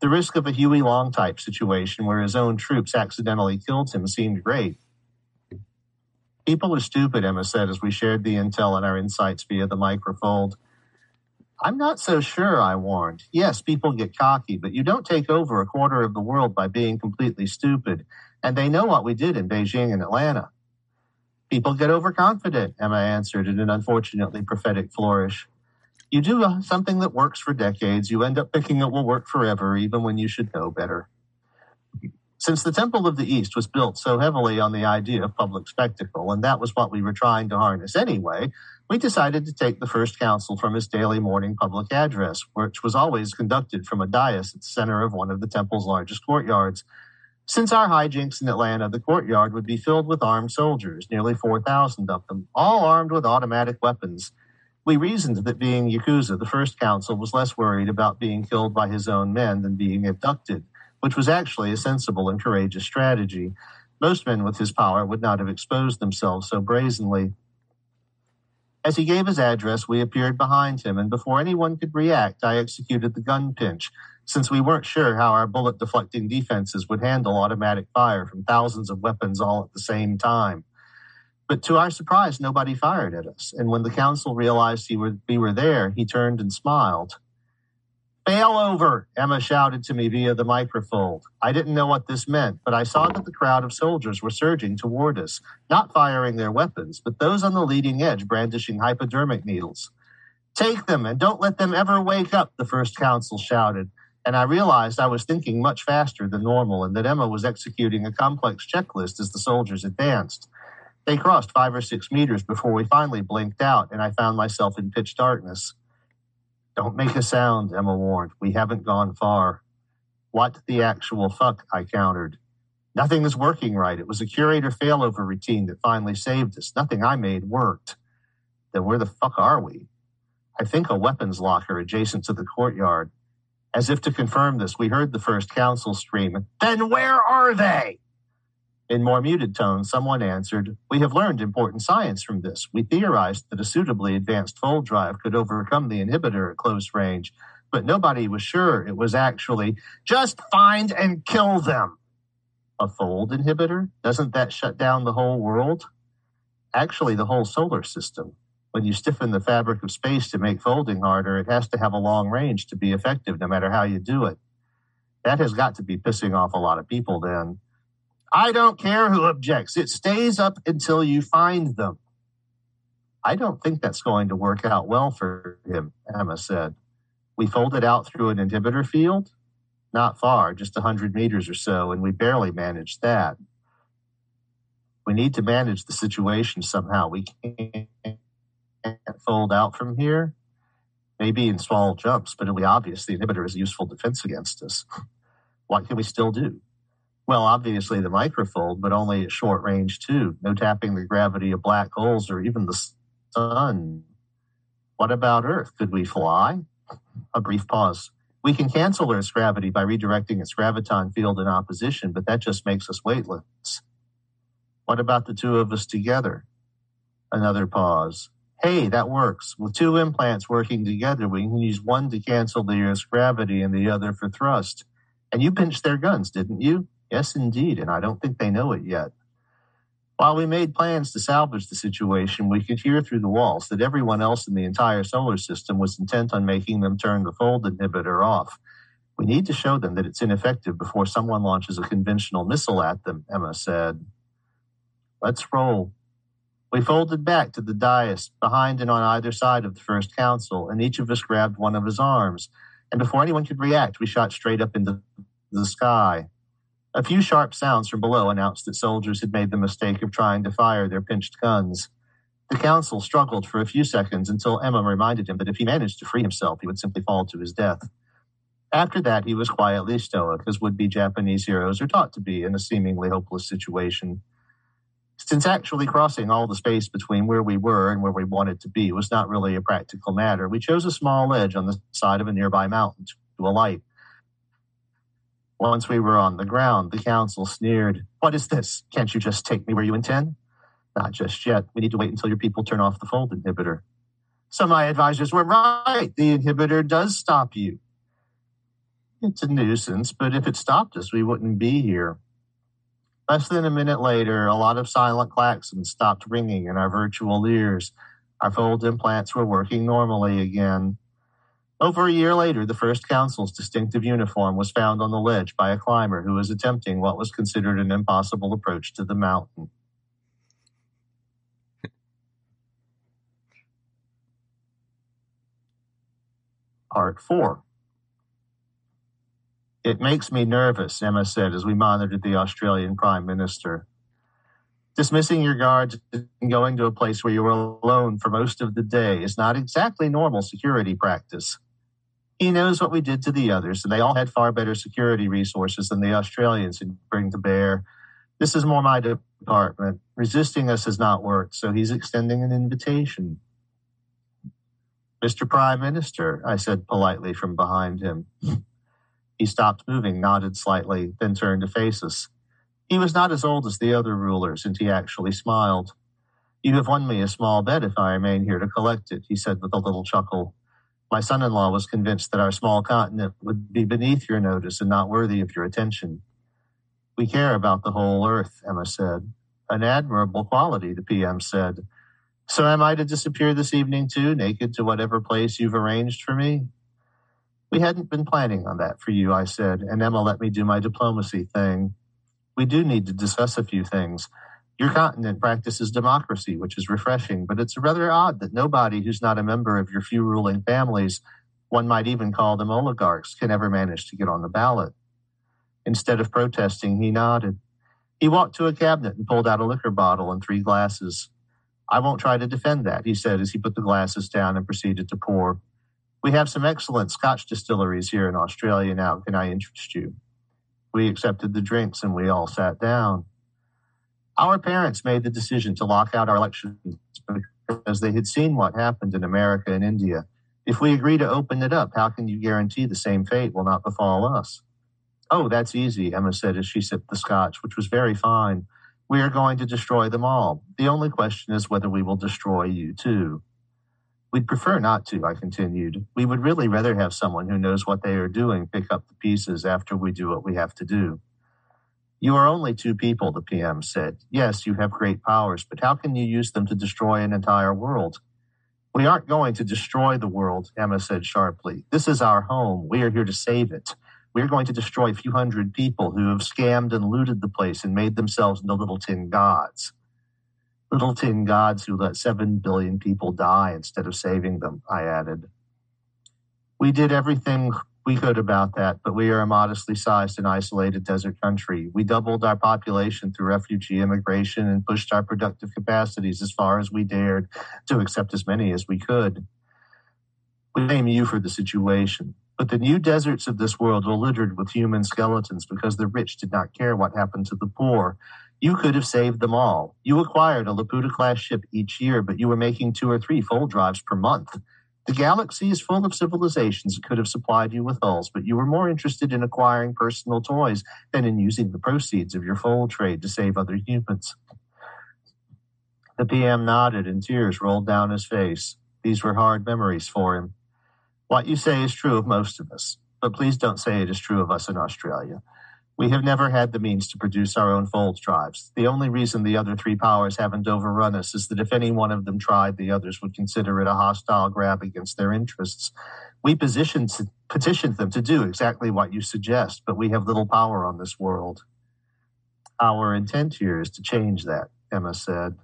the risk of a Huey Long type situation where his own troops accidentally killed him seemed great. People are stupid, Emma said as we shared the intel and our insights via the microfold. I'm not so sure, I warned. Yes, people get cocky, but you don't take over a quarter of the world by being completely stupid. And they know what we did in Beijing and Atlanta. People get overconfident, Emma answered in an unfortunately prophetic flourish. You do uh, something that works for decades, you end up thinking it will work forever, even when you should know better. Since the Temple of the East was built so heavily on the idea of public spectacle, and that was what we were trying to harness anyway, we decided to take the first council from his daily morning public address, which was always conducted from a dais at the center of one of the temple's largest courtyards. Since our hijinks in Atlanta, the courtyard would be filled with armed soldiers, nearly 4,000 of them, all armed with automatic weapons. We reasoned that being Yakuza, the first council was less worried about being killed by his own men than being abducted, which was actually a sensible and courageous strategy. Most men with his power would not have exposed themselves so brazenly. As he gave his address, we appeared behind him, and before anyone could react, I executed the gun pinch, since we weren't sure how our bullet deflecting defenses would handle automatic fire from thousands of weapons all at the same time. But to our surprise, nobody fired at us, and when the council realized he were, we were there, he turned and smiled. Fail over, Emma shouted to me via the microfold. I didn't know what this meant, but I saw that the crowd of soldiers were surging toward us, not firing their weapons, but those on the leading edge brandishing hypodermic needles. Take them and don't let them ever wake up, the first council shouted. And I realized I was thinking much faster than normal and that Emma was executing a complex checklist as the soldiers advanced. They crossed five or six meters before we finally blinked out, and I found myself in pitch darkness. Don't make a sound, Emma warned. We haven't gone far. What the actual fuck? I countered. Nothing is working right. It was a curator failover routine that finally saved us. Nothing I made worked. Then where the fuck are we? I think a weapons locker adjacent to the courtyard. As if to confirm this, we heard the first council scream, Then where are they? In more muted tones, someone answered, We have learned important science from this. We theorized that a suitably advanced fold drive could overcome the inhibitor at close range, but nobody was sure it was actually just find and kill them. A fold inhibitor? Doesn't that shut down the whole world? Actually, the whole solar system. When you stiffen the fabric of space to make folding harder, it has to have a long range to be effective, no matter how you do it. That has got to be pissing off a lot of people then. I don't care who objects. It stays up until you find them. I don't think that's going to work out well for him, Emma said. We folded out through an inhibitor field? Not far, just a 100 meters or so, and we barely managed that. We need to manage the situation somehow. We can't fold out from here. Maybe in small jumps, but it'll be obvious the inhibitor is a useful defense against us. what can we still do? Well, obviously the microfold, but only at short range too. No tapping the gravity of black holes or even the sun. What about Earth? Could we fly? A brief pause. We can cancel Earth's gravity by redirecting its graviton field in opposition, but that just makes us weightless. What about the two of us together? Another pause. Hey, that works. With two implants working together, we can use one to cancel the Earth's gravity and the other for thrust. And you pinched their guns, didn't you? Yes, indeed, and I don't think they know it yet. While we made plans to salvage the situation, we could hear through the walls that everyone else in the entire solar system was intent on making them turn the fold inhibitor off. We need to show them that it's ineffective before someone launches a conventional missile at them, Emma said. Let's roll. We folded back to the dais, behind and on either side of the first council, and each of us grabbed one of his arms. And before anyone could react, we shot straight up into the sky. A few sharp sounds from below announced that soldiers had made the mistake of trying to fire their pinched guns. The council struggled for a few seconds until Emma reminded him that if he managed to free himself, he would simply fall to his death. After that, he was quietly stoic, as would be Japanese heroes are taught to be in a seemingly hopeless situation. Since actually crossing all the space between where we were and where we wanted to be was not really a practical matter, we chose a small ledge on the side of a nearby mountain to alight. Once we were on the ground, the council sneered, What is this? Can't you just take me where you intend? Not just yet. We need to wait until your people turn off the fold inhibitor. So my advisors were right. The inhibitor does stop you. It's a nuisance, but if it stopped us, we wouldn't be here. Less than a minute later, a lot of silent klaxons stopped ringing in our virtual ears. Our fold implants were working normally again. Over a year later, the first council's distinctive uniform was found on the ledge by a climber who was attempting what was considered an impossible approach to the mountain. Part 4 It makes me nervous, Emma said as we monitored the Australian Prime Minister. Dismissing your guards and going to a place where you were alone for most of the day is not exactly normal security practice. He knows what we did to the others, and they all had far better security resources than the Australians could bring to bear. This is more my department. Resisting us has not worked, so he's extending an invitation. Mr. Prime Minister, I said politely from behind him. He stopped moving, nodded slightly, then turned to face us. He was not as old as the other rulers, and he actually smiled. You have won me a small bet if I remain here to collect it, he said with a little chuckle. My son in law was convinced that our small continent would be beneath your notice and not worthy of your attention. We care about the whole earth, Emma said. An admirable quality, the PM said. So am I to disappear this evening too, naked to whatever place you've arranged for me? We hadn't been planning on that for you, I said, and Emma let me do my diplomacy thing. We do need to discuss a few things. Your continent practices democracy, which is refreshing, but it's rather odd that nobody who's not a member of your few ruling families, one might even call them oligarchs, can ever manage to get on the ballot. Instead of protesting, he nodded. He walked to a cabinet and pulled out a liquor bottle and three glasses. I won't try to defend that, he said as he put the glasses down and proceeded to pour. We have some excellent Scotch distilleries here in Australia now. Can I interest you? We accepted the drinks and we all sat down. Our parents made the decision to lock out our elections because they had seen what happened in America and India. If we agree to open it up, how can you guarantee the same fate will not befall us? Oh, that's easy, Emma said as she sipped the scotch, which was very fine. We are going to destroy them all. The only question is whether we will destroy you too. We'd prefer not to, I continued. We would really rather have someone who knows what they are doing pick up the pieces after we do what we have to do. You are only two people, the PM said. Yes, you have great powers, but how can you use them to destroy an entire world? We aren't going to destroy the world, Emma said sharply. This is our home. We are here to save it. We are going to destroy a few hundred people who have scammed and looted the place and made themselves into little tin gods. Little tin gods who let seven billion people die instead of saving them, I added. We did everything we could about that, but we are a modestly sized and isolated desert country. We doubled our population through refugee immigration and pushed our productive capacities as far as we dared to accept as many as we could. We blame you for the situation. But the new deserts of this world are littered with human skeletons because the rich did not care what happened to the poor. You could have saved them all. You acquired a Laputa class ship each year, but you were making two or three fold drives per month. The galaxy is full of civilizations that could have supplied you with hulls, but you were more interested in acquiring personal toys than in using the proceeds of your fold trade to save other humans. The PM nodded and tears rolled down his face. These were hard memories for him. What you say is true of most of us, but please don't say it is true of us in Australia. We have never had the means to produce our own fold drives. The only reason the other three powers haven't overrun us is that if any one of them tried, the others would consider it a hostile grab against their interests. We petitioned, petitioned them to do exactly what you suggest, but we have little power on this world. Our intent here is to change that, Emma said.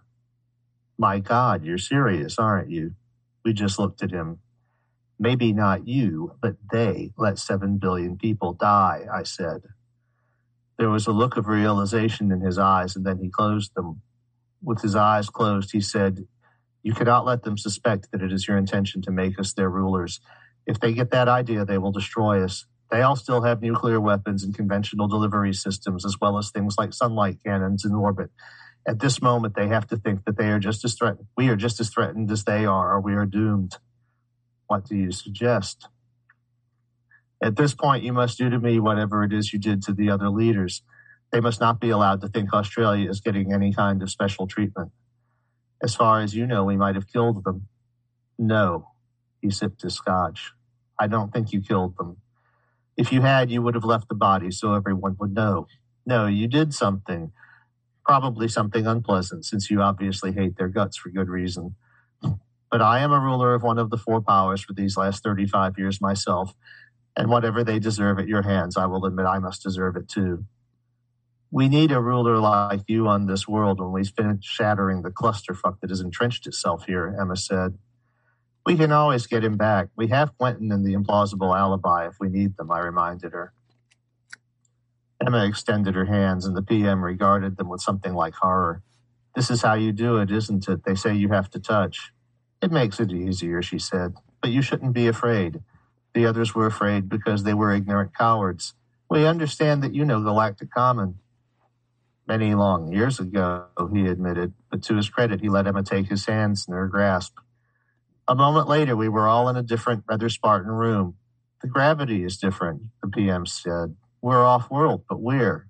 My God, you're serious, aren't you? We just looked at him. Maybe not you, but they let seven billion people die, I said. There was a look of realization in his eyes, and then he closed them. With his eyes closed, he said, You cannot let them suspect that it is your intention to make us their rulers. If they get that idea, they will destroy us. They all still have nuclear weapons and conventional delivery systems, as well as things like sunlight cannons in orbit. At this moment, they have to think that they are just as threatened. We are just as threatened as they are, or we are doomed. What do you suggest? At this point, you must do to me whatever it is you did to the other leaders. They must not be allowed to think Australia is getting any kind of special treatment. As far as you know, we might have killed them. No, he sipped his scotch. I don't think you killed them. If you had, you would have left the body so everyone would know. No, you did something. Probably something unpleasant, since you obviously hate their guts for good reason. But I am a ruler of one of the four powers for these last 35 years myself, and whatever they deserve at your hands, I will admit I must deserve it too. We need a ruler like you on this world when we finish shattering the clusterfuck that has entrenched itself here, Emma said. We can always get him back. We have Quentin and the implausible alibi if we need them, I reminded her. Emma extended her hands, and the PM regarded them with something like horror. This is how you do it, isn't it? They say you have to touch. It makes it easier, she said, but you shouldn't be afraid. The others were afraid because they were ignorant cowards. We understand that you know Galactic Common. Many long years ago, he admitted, but to his credit, he let Emma take his hands in her grasp. A moment later, we were all in a different, rather Spartan room. The gravity is different, the PM said. We're off world, but where?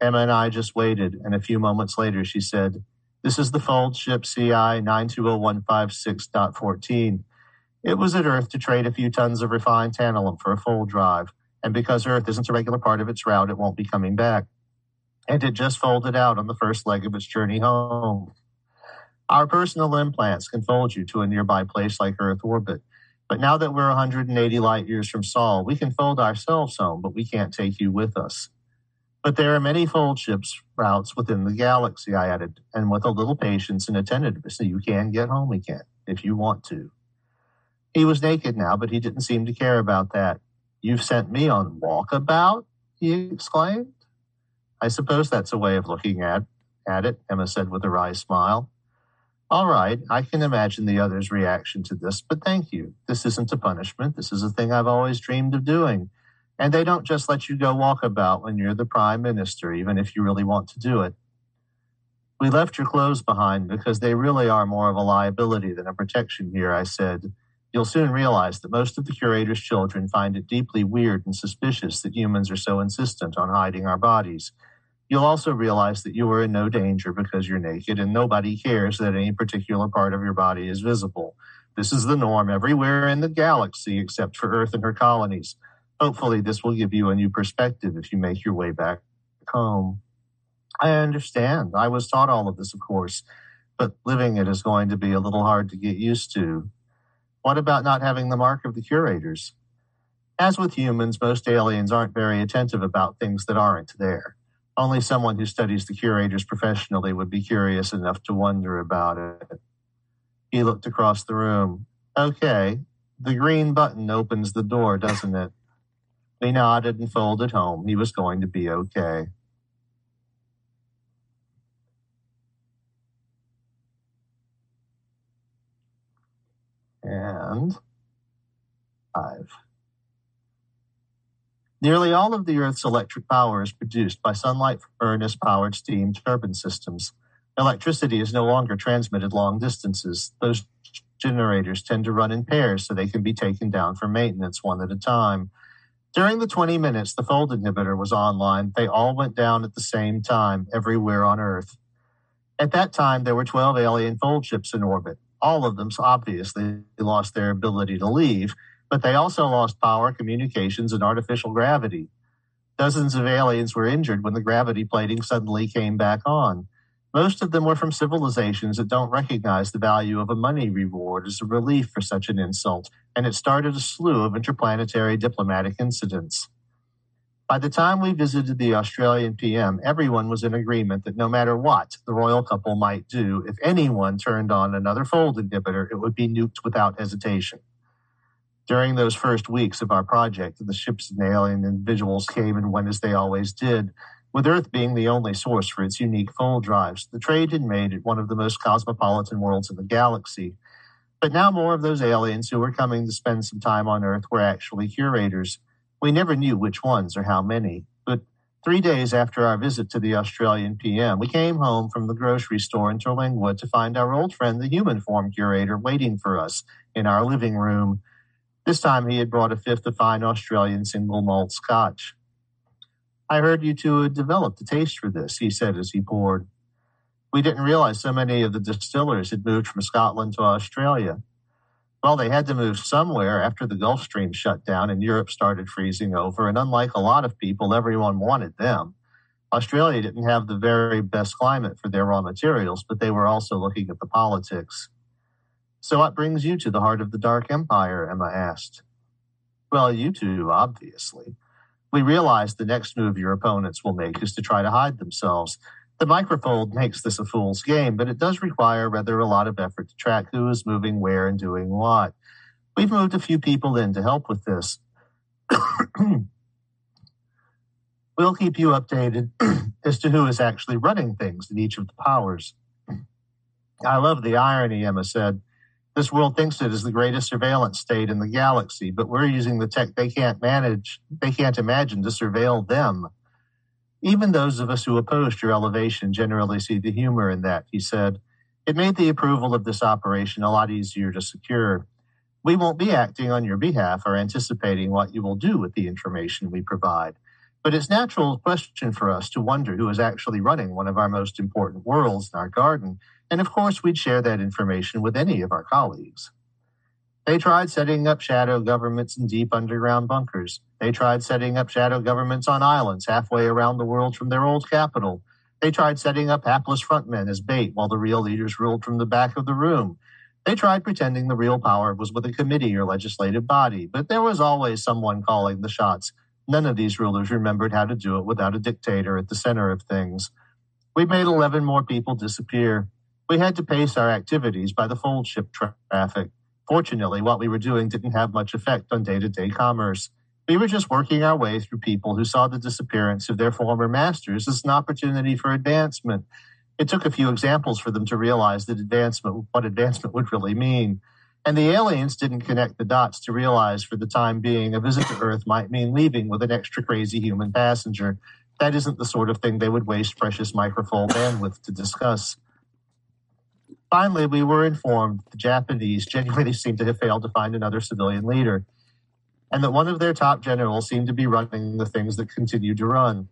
Emma and I just waited, and a few moments later, she said, This is the Fold ship CI 920156.14. It was at Earth to trade a few tons of refined tantalum for a Fold drive, and because Earth isn't a regular part of its route, it won't be coming back. And it just folded out on the first leg of its journey home. Our personal implants can fold you to a nearby place like Earth orbit. But now that we're 180 light years from Sol, we can fold ourselves home, but we can't take you with us. But there are many fold ships routes within the galaxy, I added, and with a little patience and attentiveness, you can get home again if you want to. He was naked now, but he didn't seem to care about that. You've sent me on walkabout? he exclaimed. I suppose that's a way of looking at, at it, Emma said with a wry smile. All right, I can imagine the other's reaction to this, but thank you. This isn't a punishment. This is a thing I've always dreamed of doing. And they don't just let you go walkabout when you're the prime minister, even if you really want to do it. We left your clothes behind because they really are more of a liability than a protection here, I said. You'll soon realize that most of the curator's children find it deeply weird and suspicious that humans are so insistent on hiding our bodies. You'll also realize that you are in no danger because you're naked and nobody cares that any particular part of your body is visible. This is the norm everywhere in the galaxy except for Earth and her colonies. Hopefully, this will give you a new perspective if you make your way back home. I understand. I was taught all of this, of course, but living it is going to be a little hard to get used to. What about not having the mark of the curators? As with humans, most aliens aren't very attentive about things that aren't there. Only someone who studies the curators professionally would be curious enough to wonder about it. He looked across the room. Okay, the green button opens the door, doesn't it? He nodded and folded home. He was going to be okay. And five. Nearly all of the Earth's electric power is produced by sunlight furnace powered steam turbine systems. Electricity is no longer transmitted long distances. Those generators tend to run in pairs so they can be taken down for maintenance one at a time. During the 20 minutes the fold inhibitor was online, they all went down at the same time everywhere on Earth. At that time, there were 12 alien fold ships in orbit. All of them obviously lost their ability to leave, but they also lost power, communications, and artificial gravity. Dozens of aliens were injured when the gravity plating suddenly came back on. Most of them were from civilizations that don't recognize the value of a money reward as a relief for such an insult, and it started a slew of interplanetary diplomatic incidents. By the time we visited the Australian PM, everyone was in agreement that no matter what the royal couple might do, if anyone turned on another fold inhibitor, it would be nuked without hesitation. During those first weeks of our project, the ships and alien individuals came and went as they always did, with Earth being the only source for its unique fold drives. The trade had made it one of the most cosmopolitan worlds in the galaxy. But now more of those aliens who were coming to spend some time on Earth were actually curators. We never knew which ones or how many. But three days after our visit to the Australian PM, we came home from the grocery store in Terlingua to find our old friend, the human form curator, waiting for us in our living room. This time he had brought a fifth of fine Australian single malt scotch. I heard you two had developed a taste for this, he said as he poured. We didn't realize so many of the distillers had moved from Scotland to Australia. Well, they had to move somewhere after the Gulf Stream shut down and Europe started freezing over, and unlike a lot of people, everyone wanted them. Australia didn't have the very best climate for their raw materials, but they were also looking at the politics. So what brings you to the heart of the Dark Empire? Emma asked. Well, you two, obviously. We realize the next move your opponents will make is to try to hide themselves. The microfold makes this a fool's game, but it does require rather a lot of effort to track who is moving where and doing what. We've moved a few people in to help with this. we'll keep you updated as to who is actually running things in each of the powers. I love the irony, Emma said. This world thinks it is the greatest surveillance state in the galaxy, but we're using the tech they can't manage, they can't imagine to surveil them. Even those of us who opposed your elevation generally see the humor in that, he said. It made the approval of this operation a lot easier to secure. We won't be acting on your behalf or anticipating what you will do with the information we provide. But it's natural question for us to wonder who is actually running one of our most important worlds in our garden, and of course we'd share that information with any of our colleagues. They tried setting up shadow governments in deep underground bunkers. They tried setting up shadow governments on islands halfway around the world from their old capital. They tried setting up hapless frontmen as bait while the real leaders ruled from the back of the room. They tried pretending the real power was with a committee or legislative body, but there was always someone calling the shots. None of these rulers remembered how to do it without a dictator at the center of things. We made 11 more people disappear. We had to pace our activities by the fold ship tra- traffic. Fortunately, what we were doing didn't have much effect on day to day commerce. We were just working our way through people who saw the disappearance of their former masters as an opportunity for advancement. It took a few examples for them to realize that advancement, what advancement would really mean. And the aliens didn't connect the dots to realize for the time being a visit to Earth might mean leaving with an extra crazy human passenger. That isn't the sort of thing they would waste precious microfold bandwidth to discuss. Finally, we were informed the Japanese genuinely seemed to have failed to find another civilian leader, and that one of their top generals seemed to be running the things that continued to run.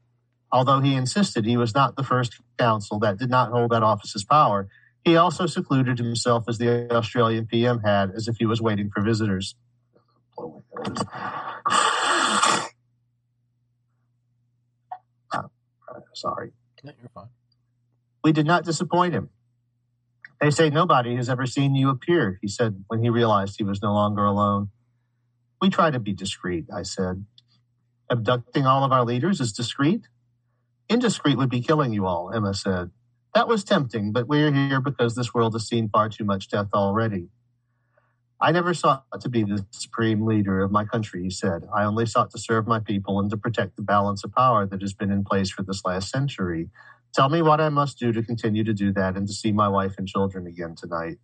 Although he insisted he was not the first council that did not hold that office's power, he also secluded himself as the Australian PM had, as if he was waiting for visitors. Ah, sorry. Yeah, you're fine. We did not disappoint him. They say nobody has ever seen you appear, he said when he realized he was no longer alone. We try to be discreet, I said. Abducting all of our leaders is discreet? Indiscreet would be killing you all, Emma said. That was tempting, but we're here because this world has seen far too much death already. I never sought to be the supreme leader of my country, he said. I only sought to serve my people and to protect the balance of power that has been in place for this last century. Tell me what I must do to continue to do that and to see my wife and children again tonight.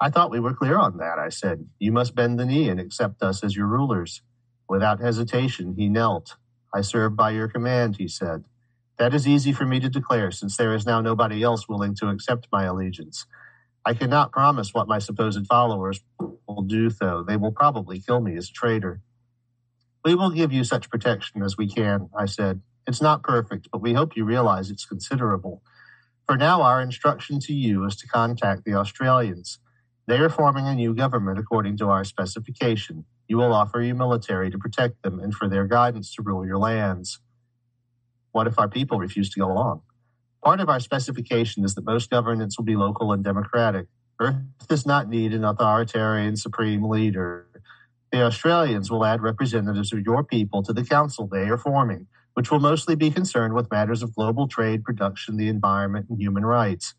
I thought we were clear on that, I said. You must bend the knee and accept us as your rulers. Without hesitation, he knelt. I serve by your command, he said. That is easy for me to declare, since there is now nobody else willing to accept my allegiance. I cannot promise what my supposed followers will do, though. They will probably kill me as a traitor. We will give you such protection as we can, I said. It's not perfect, but we hope you realize it's considerable. For now, our instruction to you is to contact the Australians. They are forming a new government according to our specification. You will offer your military to protect them and for their guidance to rule your lands. What if our people refuse to go along? Part of our specification is that most governance will be local and democratic. Earth does not need an authoritarian supreme leader. The Australians will add representatives of your people to the council they are forming which will mostly be concerned with matters of global trade, production, the environment, and human rights.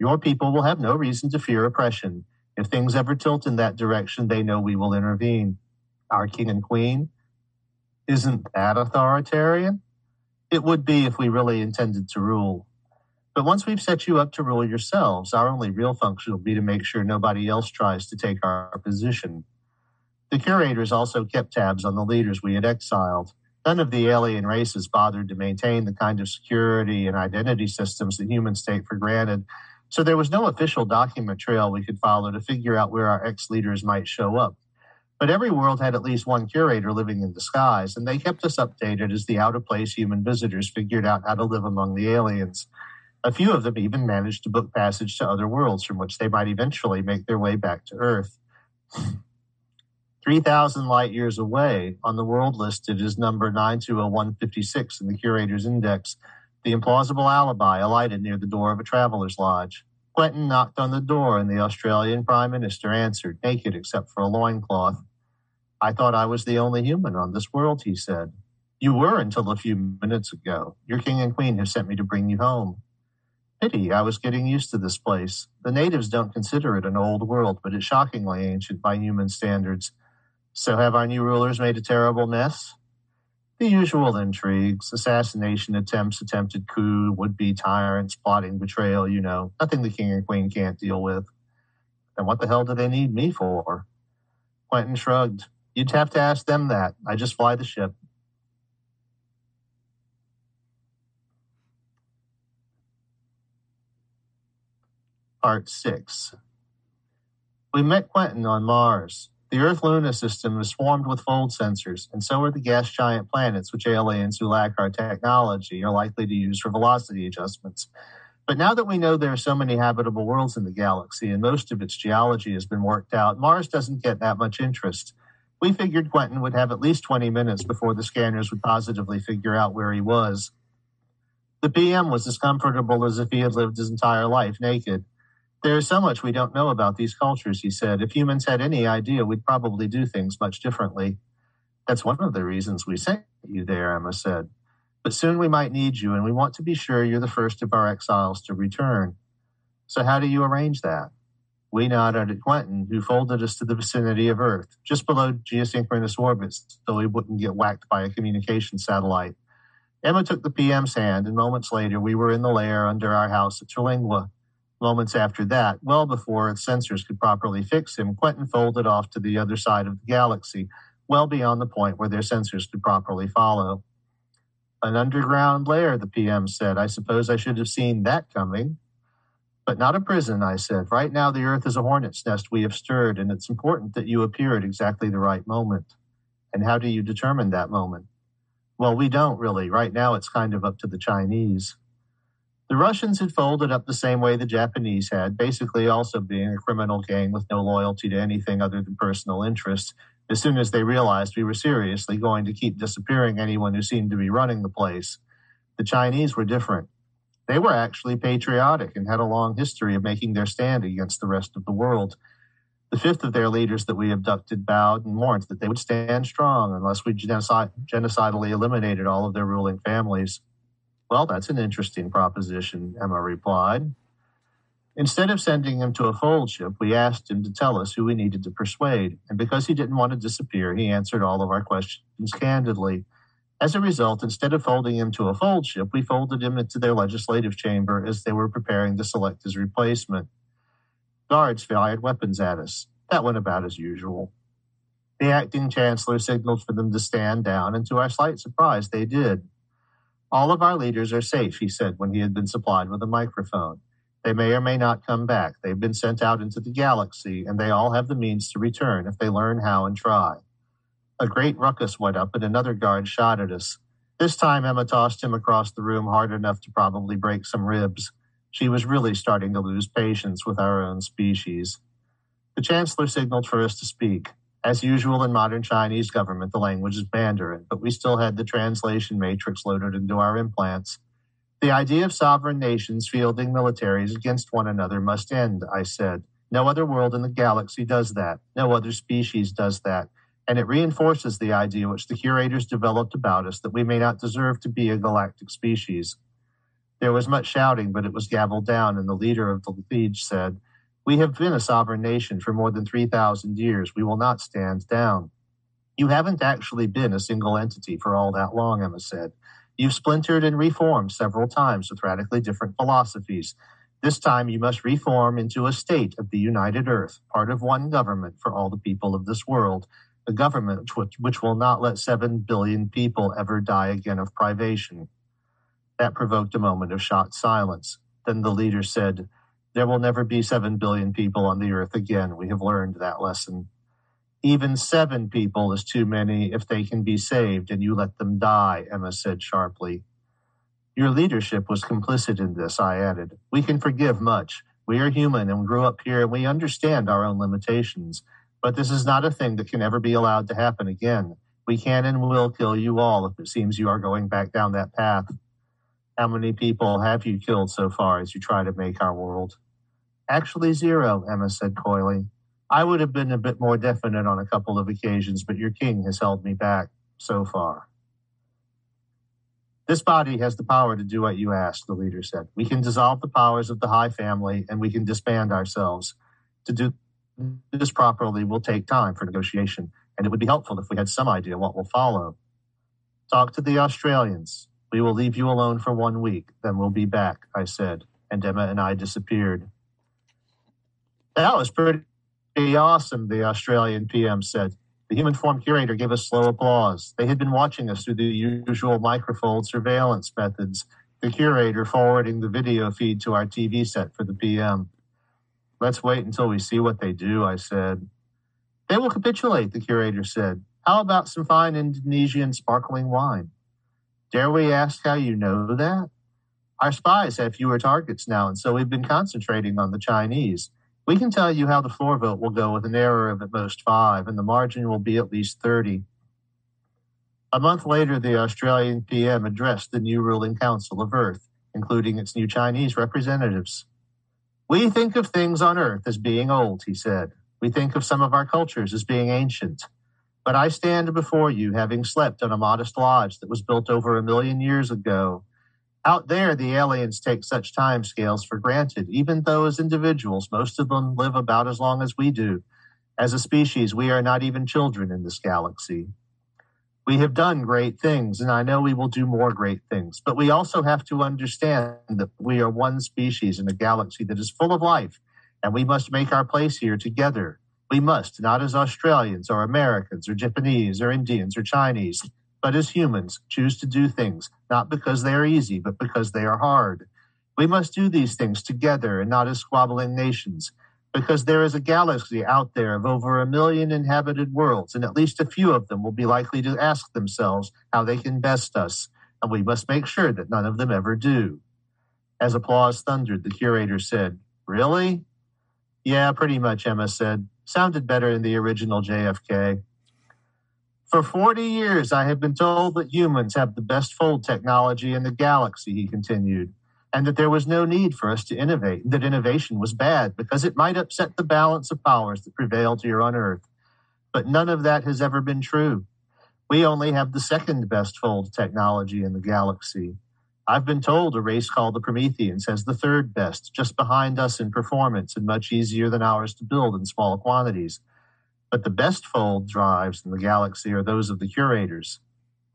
Your people will have no reason to fear oppression. If things ever tilt in that direction, they know we will intervene. Our king and queen? Isn't that authoritarian? It would be if we really intended to rule. But once we've set you up to rule yourselves, our only real function will be to make sure nobody else tries to take our position. The curators also kept tabs on the leaders we had exiled. None of the alien races bothered to maintain the kind of security and identity systems that humans take for granted. So there was no official document trail we could follow to figure out where our ex leaders might show up. But every world had at least one curator living in disguise, and they kept us updated as the out of place human visitors figured out how to live among the aliens. A few of them even managed to book passage to other worlds from which they might eventually make their way back to Earth. 3,000 light years away on the world listed is number 920156 in the curator's index. The implausible alibi alighted near the door of a traveler's lodge. Quentin knocked on the door and the Australian Prime Minister answered, naked except for a loincloth. I thought I was the only human on this world, he said. You were until a few minutes ago. Your king and queen have sent me to bring you home. Pity, I was getting used to this place. The natives don't consider it an old world, but it's shockingly ancient by human standards. So have our new rulers made a terrible mess? The usual intrigues, assassination attempts, attempted coup, would be tyrants, plotting betrayal, you know, nothing the king and queen can't deal with. Then what the hell do they need me for? Quentin shrugged. You'd have to ask them that. I just fly the ship. Part 6 We met Quentin on Mars. The Earth Luna system is swarmed with fold sensors, and so are the gas giant planets, which aliens who lack our technology are likely to use for velocity adjustments. But now that we know there are so many habitable worlds in the galaxy and most of its geology has been worked out, Mars doesn't get that much interest. We figured Quentin would have at least 20 minutes before the scanners would positively figure out where he was. The PM was as comfortable as if he had lived his entire life naked. There is so much we don't know about these cultures, he said. If humans had any idea, we'd probably do things much differently. That's one of the reasons we sent you there, Emma said. But soon we might need you, and we want to be sure you're the first of our exiles to return. So, how do you arrange that? We nodded at Quentin, who folded us to the vicinity of Earth, just below geosynchronous orbits, so we wouldn't get whacked by a communication satellite. Emma took the PM's hand, and moments later we were in the lair under our house at Terlingua. Moments after that, well before its sensors could properly fix him, Quentin folded off to the other side of the galaxy, well beyond the point where their sensors could properly follow. An underground lair, the PM said. I suppose I should have seen that coming. But not a prison, I said. Right now, the Earth is a hornet's nest we have stirred, and it's important that you appear at exactly the right moment. And how do you determine that moment? Well, we don't really. Right now, it's kind of up to the Chinese. The Russians had folded up the same way the Japanese had, basically also being a criminal gang with no loyalty to anything other than personal interests, as soon as they realized we were seriously going to keep disappearing anyone who seemed to be running the place. The Chinese were different. They were actually patriotic and had a long history of making their stand against the rest of the world. The fifth of their leaders that we abducted bowed and warned that they would stand strong unless we genocid- genocidally eliminated all of their ruling families. Well, that's an interesting proposition, Emma replied. Instead of sending him to a fold ship, we asked him to tell us who we needed to persuade, and because he didn't want to disappear, he answered all of our questions candidly. As a result, instead of folding him to a fold ship, we folded him into their legislative chamber as they were preparing to select his replacement. Guards fired weapons at us. That went about as usual. The acting chancellor signaled for them to stand down, and to our slight surprise, they did. All of our leaders are safe, he said when he had been supplied with a microphone. They may or may not come back. They've been sent out into the galaxy, and they all have the means to return if they learn how and try. A great ruckus went up, and another guard shot at us. This time, Emma tossed him across the room hard enough to probably break some ribs. She was really starting to lose patience with our own species. The Chancellor signaled for us to speak. As usual in modern Chinese government, the language is Mandarin, but we still had the translation matrix loaded into our implants. The idea of sovereign nations fielding militaries against one another must end, I said. No other world in the galaxy does that. No other species does that. And it reinforces the idea which the curators developed about us that we may not deserve to be a galactic species. There was much shouting, but it was gabbled down, and the leader of the Liege said, we have been a sovereign nation for more than 3,000 years. We will not stand down. You haven't actually been a single entity for all that long, Emma said. You've splintered and reformed several times with radically different philosophies. This time you must reform into a state of the united earth, part of one government for all the people of this world, a government which, which will not let seven billion people ever die again of privation. That provoked a moment of shocked silence. Then the leader said, there will never be 7 billion people on the earth again. We have learned that lesson. Even seven people is too many if they can be saved and you let them die, Emma said sharply. Your leadership was complicit in this, I added. We can forgive much. We are human and grew up here and we understand our own limitations. But this is not a thing that can ever be allowed to happen again. We can and will kill you all if it seems you are going back down that path. How many people have you killed so far as you try to make our world? Actually, zero, Emma said coyly. I would have been a bit more definite on a couple of occasions, but your king has held me back so far. This body has the power to do what you ask, the leader said. We can dissolve the powers of the High Family and we can disband ourselves. To do this properly will take time for negotiation, and it would be helpful if we had some idea what will follow. Talk to the Australians. We will leave you alone for one week, then we'll be back, I said, and Emma and I disappeared. That was pretty awesome, the Australian PM said. The human form curator gave us slow applause. They had been watching us through the usual microfold surveillance methods, the curator forwarding the video feed to our TV set for the PM. Let's wait until we see what they do, I said. They will capitulate, the curator said. How about some fine Indonesian sparkling wine? Dare we ask how you know that? Our spies have fewer targets now, and so we've been concentrating on the Chinese. We can tell you how the floor vote will go with an error of at most five, and the margin will be at least 30. A month later, the Australian PM addressed the new ruling council of Earth, including its new Chinese representatives. We think of things on Earth as being old, he said. We think of some of our cultures as being ancient. But I stand before you having slept on a modest lodge that was built over a million years ago. Out there, the aliens take such time scales for granted, even though as individuals, most of them live about as long as we do. As a species, we are not even children in this galaxy. We have done great things, and I know we will do more great things. But we also have to understand that we are one species in a galaxy that is full of life, and we must make our place here together. We must, not as Australians or Americans or Japanese or Indians or Chinese, but as humans, choose to do things, not because they are easy, but because they are hard. We must do these things together and not as squabbling nations because there is a galaxy out there of over a million inhabited worlds, and at least a few of them will be likely to ask themselves how they can best us, and we must make sure that none of them ever do. As applause thundered, the curator said, Really? Yeah, pretty much, Emma said. Sounded better than the original JFK. For 40 years, I have been told that humans have the best fold technology in the galaxy, he continued and that there was no need for us to innovate, that innovation was bad because it might upset the balance of powers that prevailed here on Earth. But none of that has ever been true. We only have the second best fold technology in the galaxy. I've been told a race called the Prometheans has the third best, just behind us in performance and much easier than ours to build in small quantities. But the best fold drives in the galaxy are those of the curators.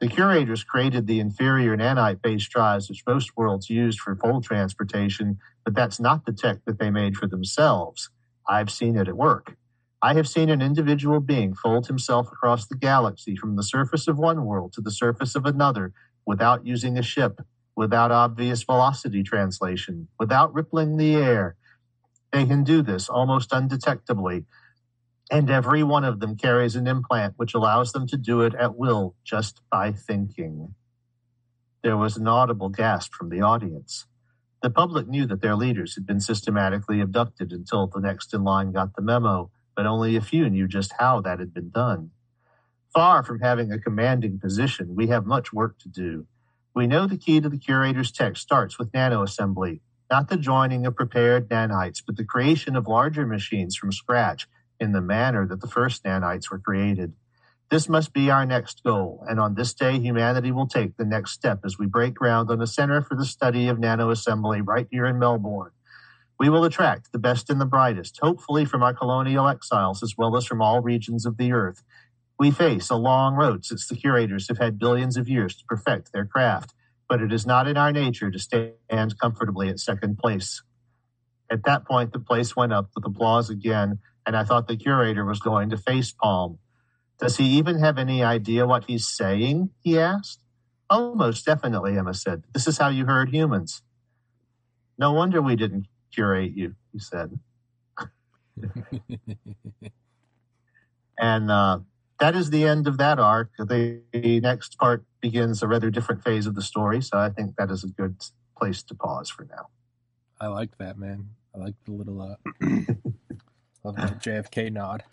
The curators created the inferior nanite based drives which most worlds used for fold transportation, but that's not the tech that they made for themselves. I've seen it at work. I have seen an individual being fold himself across the galaxy from the surface of one world to the surface of another without using a ship, without obvious velocity translation, without rippling the air. They can do this almost undetectably and every one of them carries an implant which allows them to do it at will just by thinking. There was an audible gasp from the audience. The public knew that their leaders had been systematically abducted until the next in line got the memo, but only a few knew just how that had been done. Far from having a commanding position, we have much work to do. We know the key to the curator's text starts with nanoassembly, not the joining of prepared nanites, but the creation of larger machines from scratch in the manner that the first nanites were created. This must be our next goal, and on this day, humanity will take the next step as we break ground on a center for the study of nanoassembly right here in Melbourne. We will attract the best and the brightest, hopefully from our colonial exiles as well as from all regions of the earth. We face a long road since the curators have had billions of years to perfect their craft, but it is not in our nature to stand comfortably at second place. At that point, the place went up with applause again, and I thought the curator was going to facepalm. Does he even have any idea what he's saying? He asked. Oh, most definitely, Emma said. This is how you herd humans. No wonder we didn't curate you, he said. and uh, that is the end of that arc. The, the next part begins a rather different phase of the story, so I think that is a good place to pause for now. I like that, man. I like the little uh, Love the JFK nod.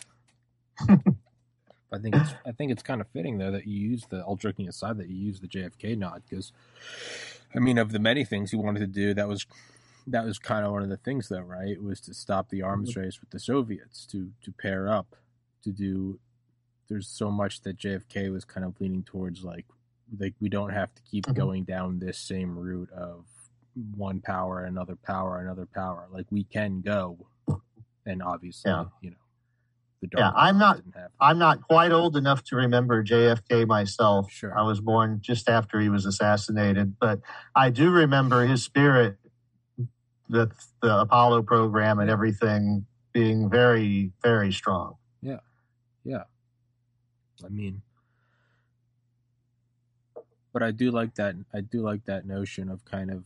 I think it's I think it's kind of fitting though that you use the all joking aside that you use the JFK nod because I mean of the many things he wanted to do that was that was kind of one of the things though right was to stop the arms mm-hmm. race with the Soviets to to pair up to do there's so much that JFK was kind of leaning towards like like we don't have to keep mm-hmm. going down this same route of one power another power another power like we can go and obviously, yeah. you know, the dark yeah, I'm not. I'm not quite old enough to remember JFK myself. Sure. I was born just after he was assassinated, but I do remember his spirit, the the Apollo program and everything being very, very strong. Yeah, yeah. I mean, but I do like that. I do like that notion of kind of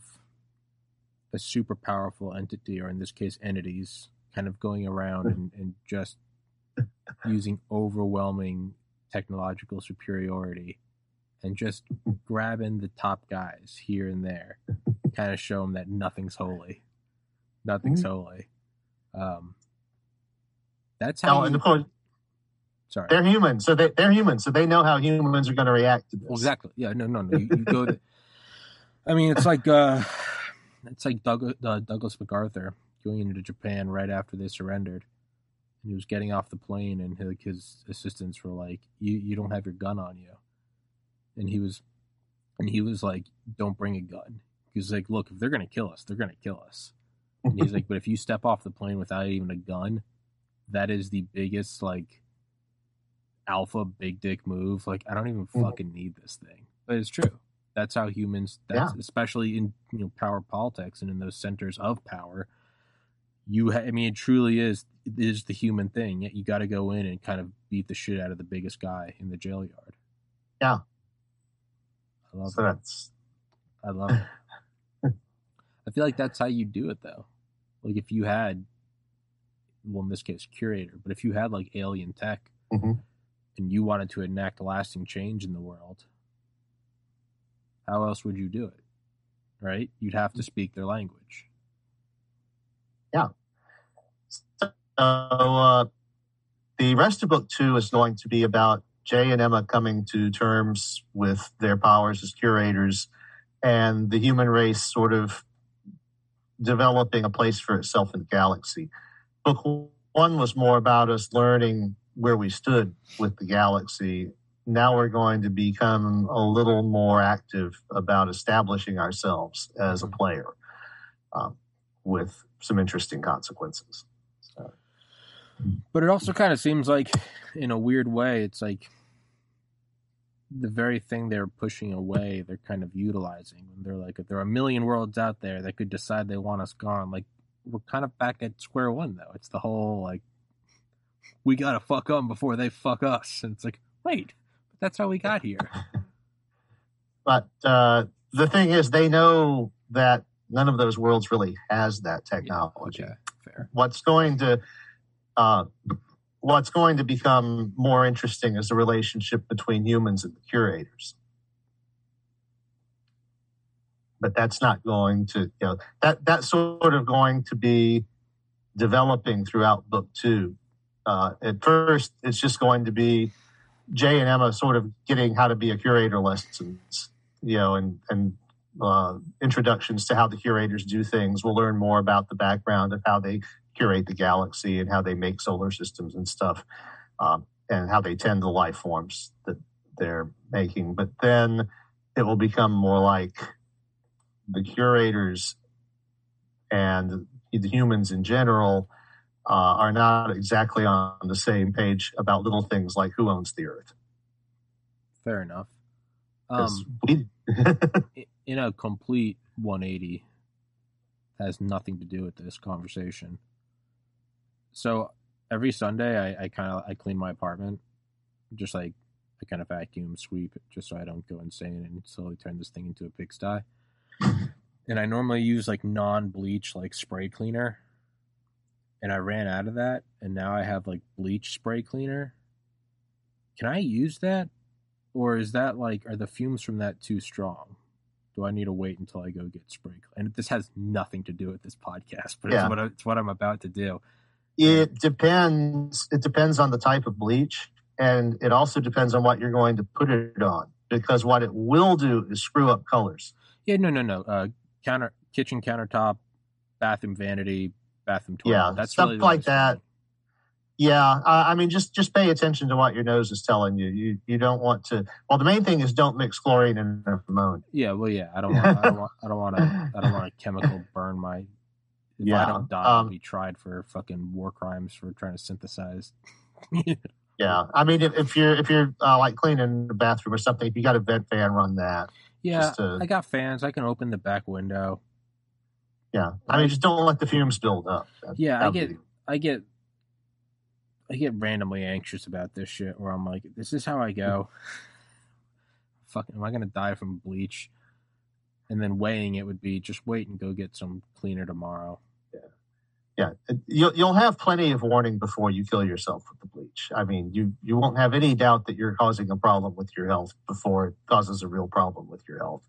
a super powerful entity, or in this case, entities kind of going around and, and just using overwhelming technological superiority and just grabbing the top guys here and there, kind of show them that nothing's holy, nothing's Mhm. holy. Um, that's how. Oh, and of course, sorry. they're human, so they, they're human, so they know how humans are going to react to this. Well, exactly. Yeah. No. No. No. You, you go. To, I mean, it's like uh, it's like Doug, uh, Douglas MacArthur going into Japan right after they surrendered, and he was getting off the plane, and his, his assistants were like, "You you don't have your gun on you," and he was, and he was like, "Don't bring a gun." He's like, "Look, if they're gonna kill us, they're gonna kill us." And he's like, "But if you step off the plane without even a gun, that is the biggest like." Alpha big dick move. Like I don't even Mhm. fucking need this thing. But it's true. That's how humans. That's especially in you know power politics and in those centers of power. You, ha- I mean, it truly is it is the human thing. Yet you got to go in and kind of beat the shit out of the biggest guy in the jail yard. Yeah. I love so it. that's I love it. I feel like that's how you do it though. Like if you had, well, in this case, curator, but if you had like alien tech Mhm. And you wanted to enact lasting change in the world, how else would you do it? Right? You'd have to speak their language. Yeah. So uh, the rest of book two is going to be about Jay and Emma coming to terms with their powers as curators and the human race sort of developing a place for itself in the galaxy. Book one was more about us learning where we stood with the galaxy. Now we're going to become a little more active about establishing ourselves as a player um, with some interesting consequences. But it also kind of seems like, in a weird way, it's like the very thing they're pushing away, they're kind of utilizing. And They're like, if there are a million worlds out there that could decide they want us gone, like we're kind of back at square one, though. It's the whole like, we gotta fuck them before they fuck us, and it's like, wait, but that's how we got here. But uh, the thing is, they know that none of those worlds really has that technology. Okay, fair. What's going to uh, what's going to become more interesting is the relationship between humans and the curators. But that's not going to, you know, that that's sort of going to be developing throughout book two. Uh, at first, it's just going to be Jay and Emma sort of getting how to be a curator lessons, you know, and and uh, introductions to how the curators do things. We'll learn more about the background of how they curate the galaxy and how they make solar systems and stuff, um, and how they tend to life forms that they're making. But then it will become more like the curators and the humans in general uh, are not exactly on the same page about little things like who owns the earth. Fair enough. Um, we, in a complete 180 has nothing to do with this conversation so every sunday i, I kind of i clean my apartment just like i kind of vacuum sweep just so i don't go insane and slowly turn this thing into a pigsty and i normally use like non-bleach like spray cleaner and i ran out of that and now i have like bleach spray cleaner can i use that or is that like are the fumes from that too strong do I need to wait until I go get spray? And this has nothing to do with this podcast, but Yeah. it's what I, it's what I'm about to do. It depends. It depends on the type of bleach, and it also depends on what you're going to put it on. Because what it will do is screw up colors. Yeah, no, no, no. Uh, counter kitchen countertop, bathroom vanity, bathroom toilet. Yeah, that's stuff really like that. Yeah, uh, I mean, just just pay attention to what your nose is telling you. You you don't want to. Well, the main thing is don't mix chlorine and ammonia. Yeah, well, yeah. I don't want. I don't want. I don't want to. I don't want a chemical burn my. If I don't die, I'll um, be tried for fucking war crimes for trying to synthesize. Yeah, I mean, if, if you're if you're uh, like cleaning the bathroom or something, if you got a vent fan, run that. yeah, Just to- I got fans. I can open the back window. Yeah, I mean, just don't let the fumes build up. That- Yeah, I get, be- I get, I get randomly anxious about this shit. Where I'm like, this is how I go. Fucking, am I gonna die from bleach? And then weighing it would be just wait and go get some cleaner tomorrow. Yeah, yeah, you'll you'll have plenty of warning before you kill yourself with the bleach. I mean, you you won't have any doubt that you're causing a problem with your health before it causes a real problem with your health.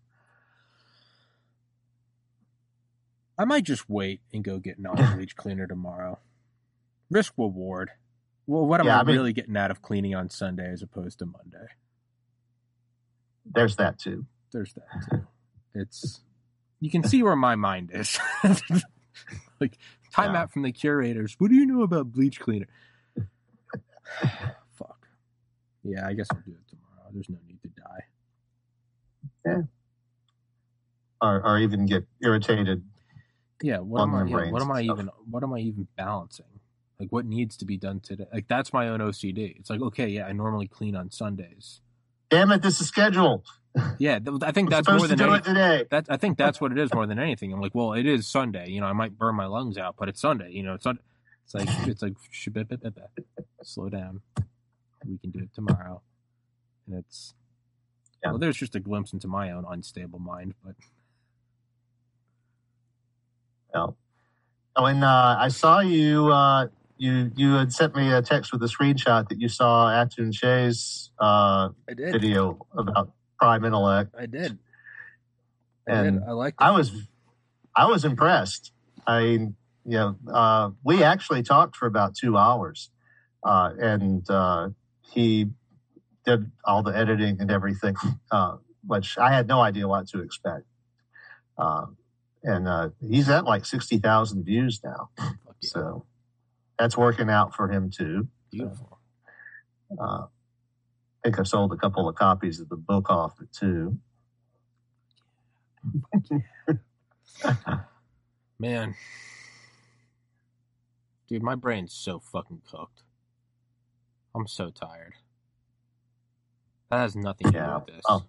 I might just wait and go get non-bleach cleaner tomorrow. Risk reward. Well, what am Yeah, I, I mean- really getting out of cleaning on Sunday as opposed to Monday? There's that too. There's that too. It's you can see where my mind is. like time Yeah. out from the curators. What do you know about bleach cleaner? Fuck. Yeah, I guess I'll do it tomorrow. There's no need to die. Or, or even get irritated. Yeah, what am I? Yeah, what am I stuff. even? What am I even balancing? Like, what needs to be done today? Like, that's my own OCD. It's like, okay, yeah, I normally clean on Sundays. Damn it! This is scheduled. Yeah, th- I think that's more to than do it today. That I think that's what it is more than anything. I'm like, well, it is Sunday. You know, I might burn my lungs out, but it's Sunday. You know, it's not. It's like it's like slow down. We can do it tomorrow, and it's. Yeah. Well, there's just a glimpse into my own unstable mind, but Oh, and uh, I saw you. Uh, you you had sent me a text with a screenshot that you saw Atun Shea's uh, video about Prime Intellect. I did. I And did. I liked it. I was I was impressed. I you know uh, we actually talked for about two hours, uh, and uh, he did all the editing and everything, uh, which I had no idea what to expect. Uh, and uh, he's at like sixty thousand views now, yeah. so that's working out for him too. Beautiful. Uh, I think I sold a couple of copies of the book off it too. Man. Dude, my brain's so fucking cooked. I'm so tired. That has nothing to Yeah. do with this. Oh.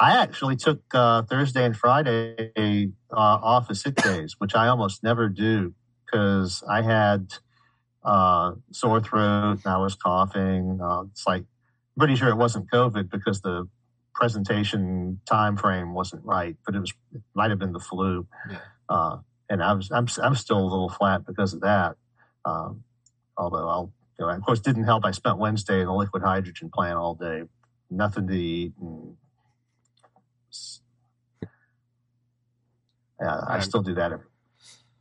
I actually took uh, Thursday and Friday uh, off as sick days, which I almost never do because I had uh, sore throat and I was coughing. Uh, it's like pretty sure it wasn't COVID because the presentation time frame wasn't right, but it was it might have been the flu. Yeah. Uh, and I was I'm I'm still a little flat because of that. Um, although I'll you know, of course didn't help. I spent Wednesday in a liquid hydrogen plant all day, nothing to eat. And, yeah, I still do that every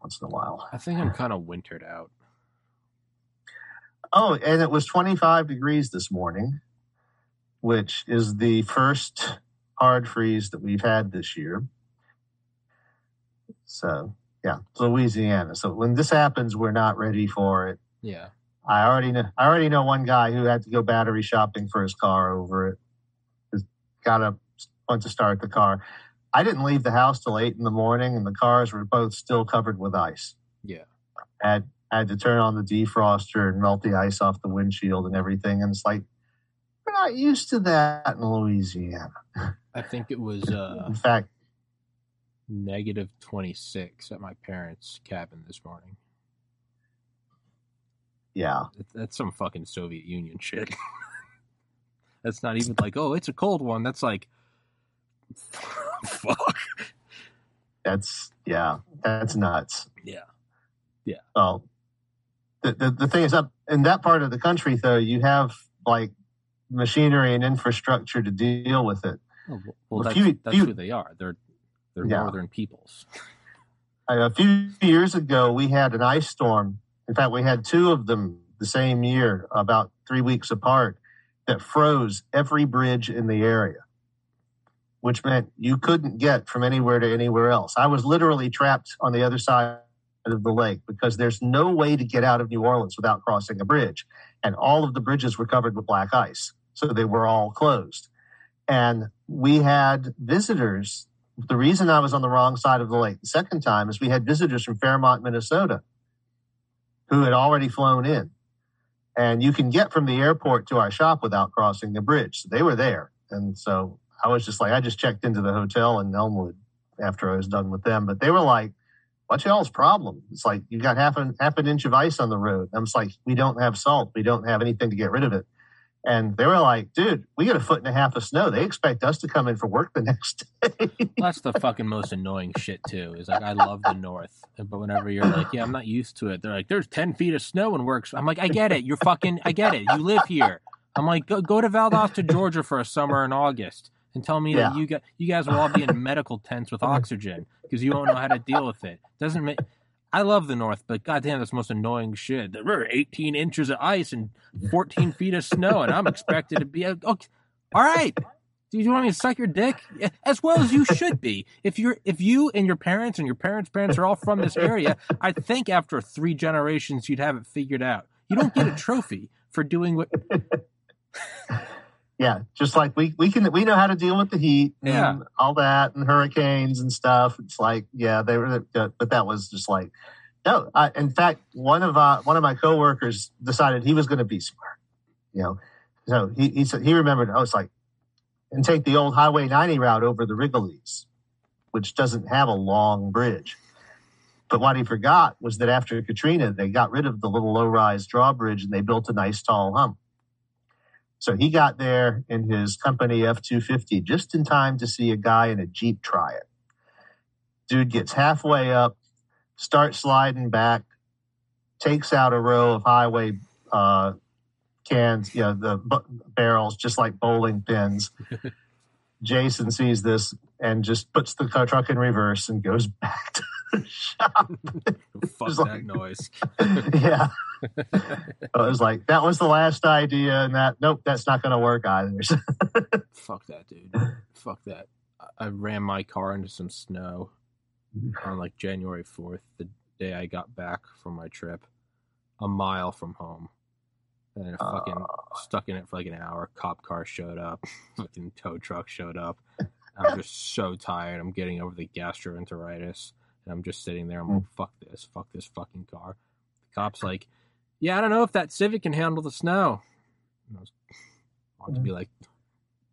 once in a while. I think I'm kind of wintered out. Oh, and it was 25 degrees this morning, which is the first hard freeze that we've had this year. So, yeah, Louisiana. So when this happens, we're not ready for it. Yeah. I already know. I already know one guy who had to go battery shopping for his car over it. Just got up, to start the car. I didn't leave the house till eight in the morning, and the cars were both still covered with ice. Yeah. had had to turn on the defroster and melt the ice off the windshield and everything. And it's like we're not used to that in Louisiana. I think it was uh, In fact, negative 26 at my parents' cabin this morning. yeah, That's some fucking Soviet Union shit. That's not even like, oh, it's a cold one. That's like, fuck. that's yeah, that's nuts. Yeah. Yeah. Well, the, the the thing is up in that part of the country though, you have like machinery and infrastructure to deal with it. Oh, well, that's, few- that's few- who they are. They're they're Yeah. northern peoples. A few years ago, we had an ice storm. In fact, we had two of them the same year, about three weeks apart, that froze every bridge in the area, which meant you couldn't get from anywhere to anywhere else. I was literally trapped on the other side of the lake because there's no way to get out of New Orleans without crossing a bridge. And all of the bridges were covered with black ice. So they were all closed. And we had visitors the reason I was on the wrong side of the lake the second time is we had visitors from Fairmont, Minnesota, who had already flown in. And you can get from the airport to our shop without crossing the bridge. So they were there. And so I was just like, I just checked into the hotel in Elmwood after I was done with them. But they were like, what's y'all's problem? It's like, you got half an, half an inch of ice on the road. I'm just like, we don't have salt. We don't have anything to get rid of it. And they were like, dude, we got a foot and a half of snow. They expect us to come in for work the next day. That's the fucking most annoying shit too. Is like I love the North, but whenever you're like, yeah, I'm not used to it. They're like, there's ten feet of snow and works. I'm like, I get it. You're fucking, I get it. You live here. I'm like, go, go to Valdosta, Georgia for a summer in August and tell me Yeah. that you got you guys will all be in medical tents with oxygen because you don't know how to deal with it. Doesn't make. I love the North, but goddamn, that's the most annoying shit. There were 18 inches of ice and 14 feet of snow, and I'm expected to be. Uh, okay, all right. Do you want me to suck your dick? As well as you should be. If you're, if you and your parents and your parents' parents are all from this area, I think after three generations you'd have it figured out. You don't get a trophy for doing what. Yeah, just like we we can we know how to deal with the heat Yeah. and all that and hurricanes and stuff. It's like yeah, they were, but that was just like no. I, in fact, one of uh, one of my coworkers decided he was going to be smart. You know, so he he said he remembered. I was like, and take the old Highway 90 route over the Rigolets, which doesn't have a long bridge. But what he forgot was that after Katrina, they got rid of the little low-rise drawbridge and they built a nice tall hump. So he got there in his company F 250 just in time to see a guy in a Jeep try it. Dude gets halfway up, starts sliding back, takes out a row of highway uh, cans, you know, the bu- barrels, just like bowling pins. Jason sees this and just puts the car truck in reverse and goes back to shop. Fuck that like- noise. yeah. I was like, that was the last idea, and that nope, that's not going to work either. Fuck that, dude. Fuck that. I- I ran my car into some snow on like January 4th, the day I got back from my trip, a mile from home. And I fucking stuck in it for like an hour. Cop car showed up, fucking tow truck showed up. I'm just so tired. I'm getting over the gastroenteritis. And I'm just sitting there. I'm hmm. like, fuck this. Fuck this fucking car. The cop's like, yeah, I don't know if that Civic can handle the snow. And I was want to be hmm. like,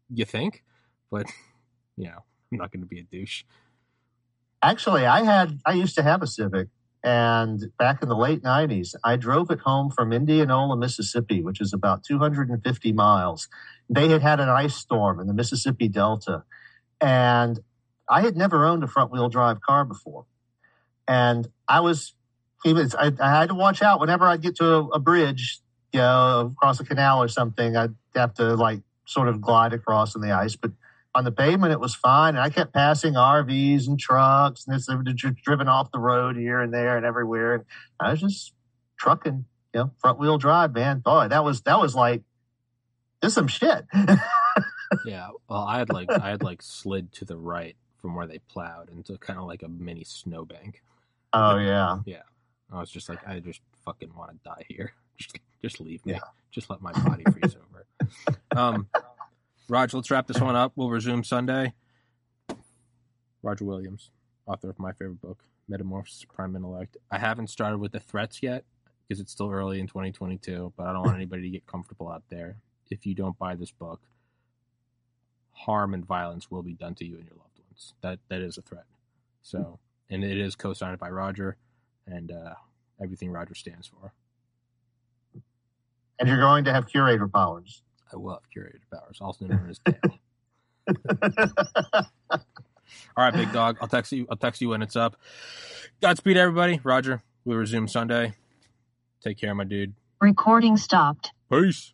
you think? But, you know, I'm not going to be a douche. Actually, I had I used to have a Civic, and back in the late '90s, I drove it home from Indianola, Mississippi, which is about 250 miles. They had had an ice storm in the Mississippi Delta, and I had never owned a front wheel drive car before, and I was even I, I had to watch out whenever I'd get to a, a bridge, you know, across a canal or something. I'd have to like sort of glide across on the ice, but on the pavement it was fine and i kept passing rvs and trucks and it's they were dri- driven off the road here and there and everywhere and i was just trucking you know front wheel drive man boy that was that was like this some shit Yeah. Well, I had like, I had like slid to the right from where they plowed into kind of like a mini snowbank. Oh yeah Yeah. I was just like, I just fucking want to die here. Just, just leave me. Yeah. Just let my body freeze over. Um, Roger, let's wrap this one up. We'll resume Sunday. Roger Williams, author of my favorite book, Metamorphosis Prime Intellect. I haven't started with the threats yet because it's still early in 2022, but I don't want anybody to get comfortable out there. If you don't buy this book, harm and violence will be done to you and your loved ones. That that is a threat. So, and it is co-signed by Roger and uh, everything Roger stands for. and you're going to have curator powers I will have curated powers, also known as Dale. All right, big dog. I'll text you. I'll text you when it's up. Godspeed, everybody. Roger. We'll resume Sunday. Take care, my dude. Recording stopped. Peace.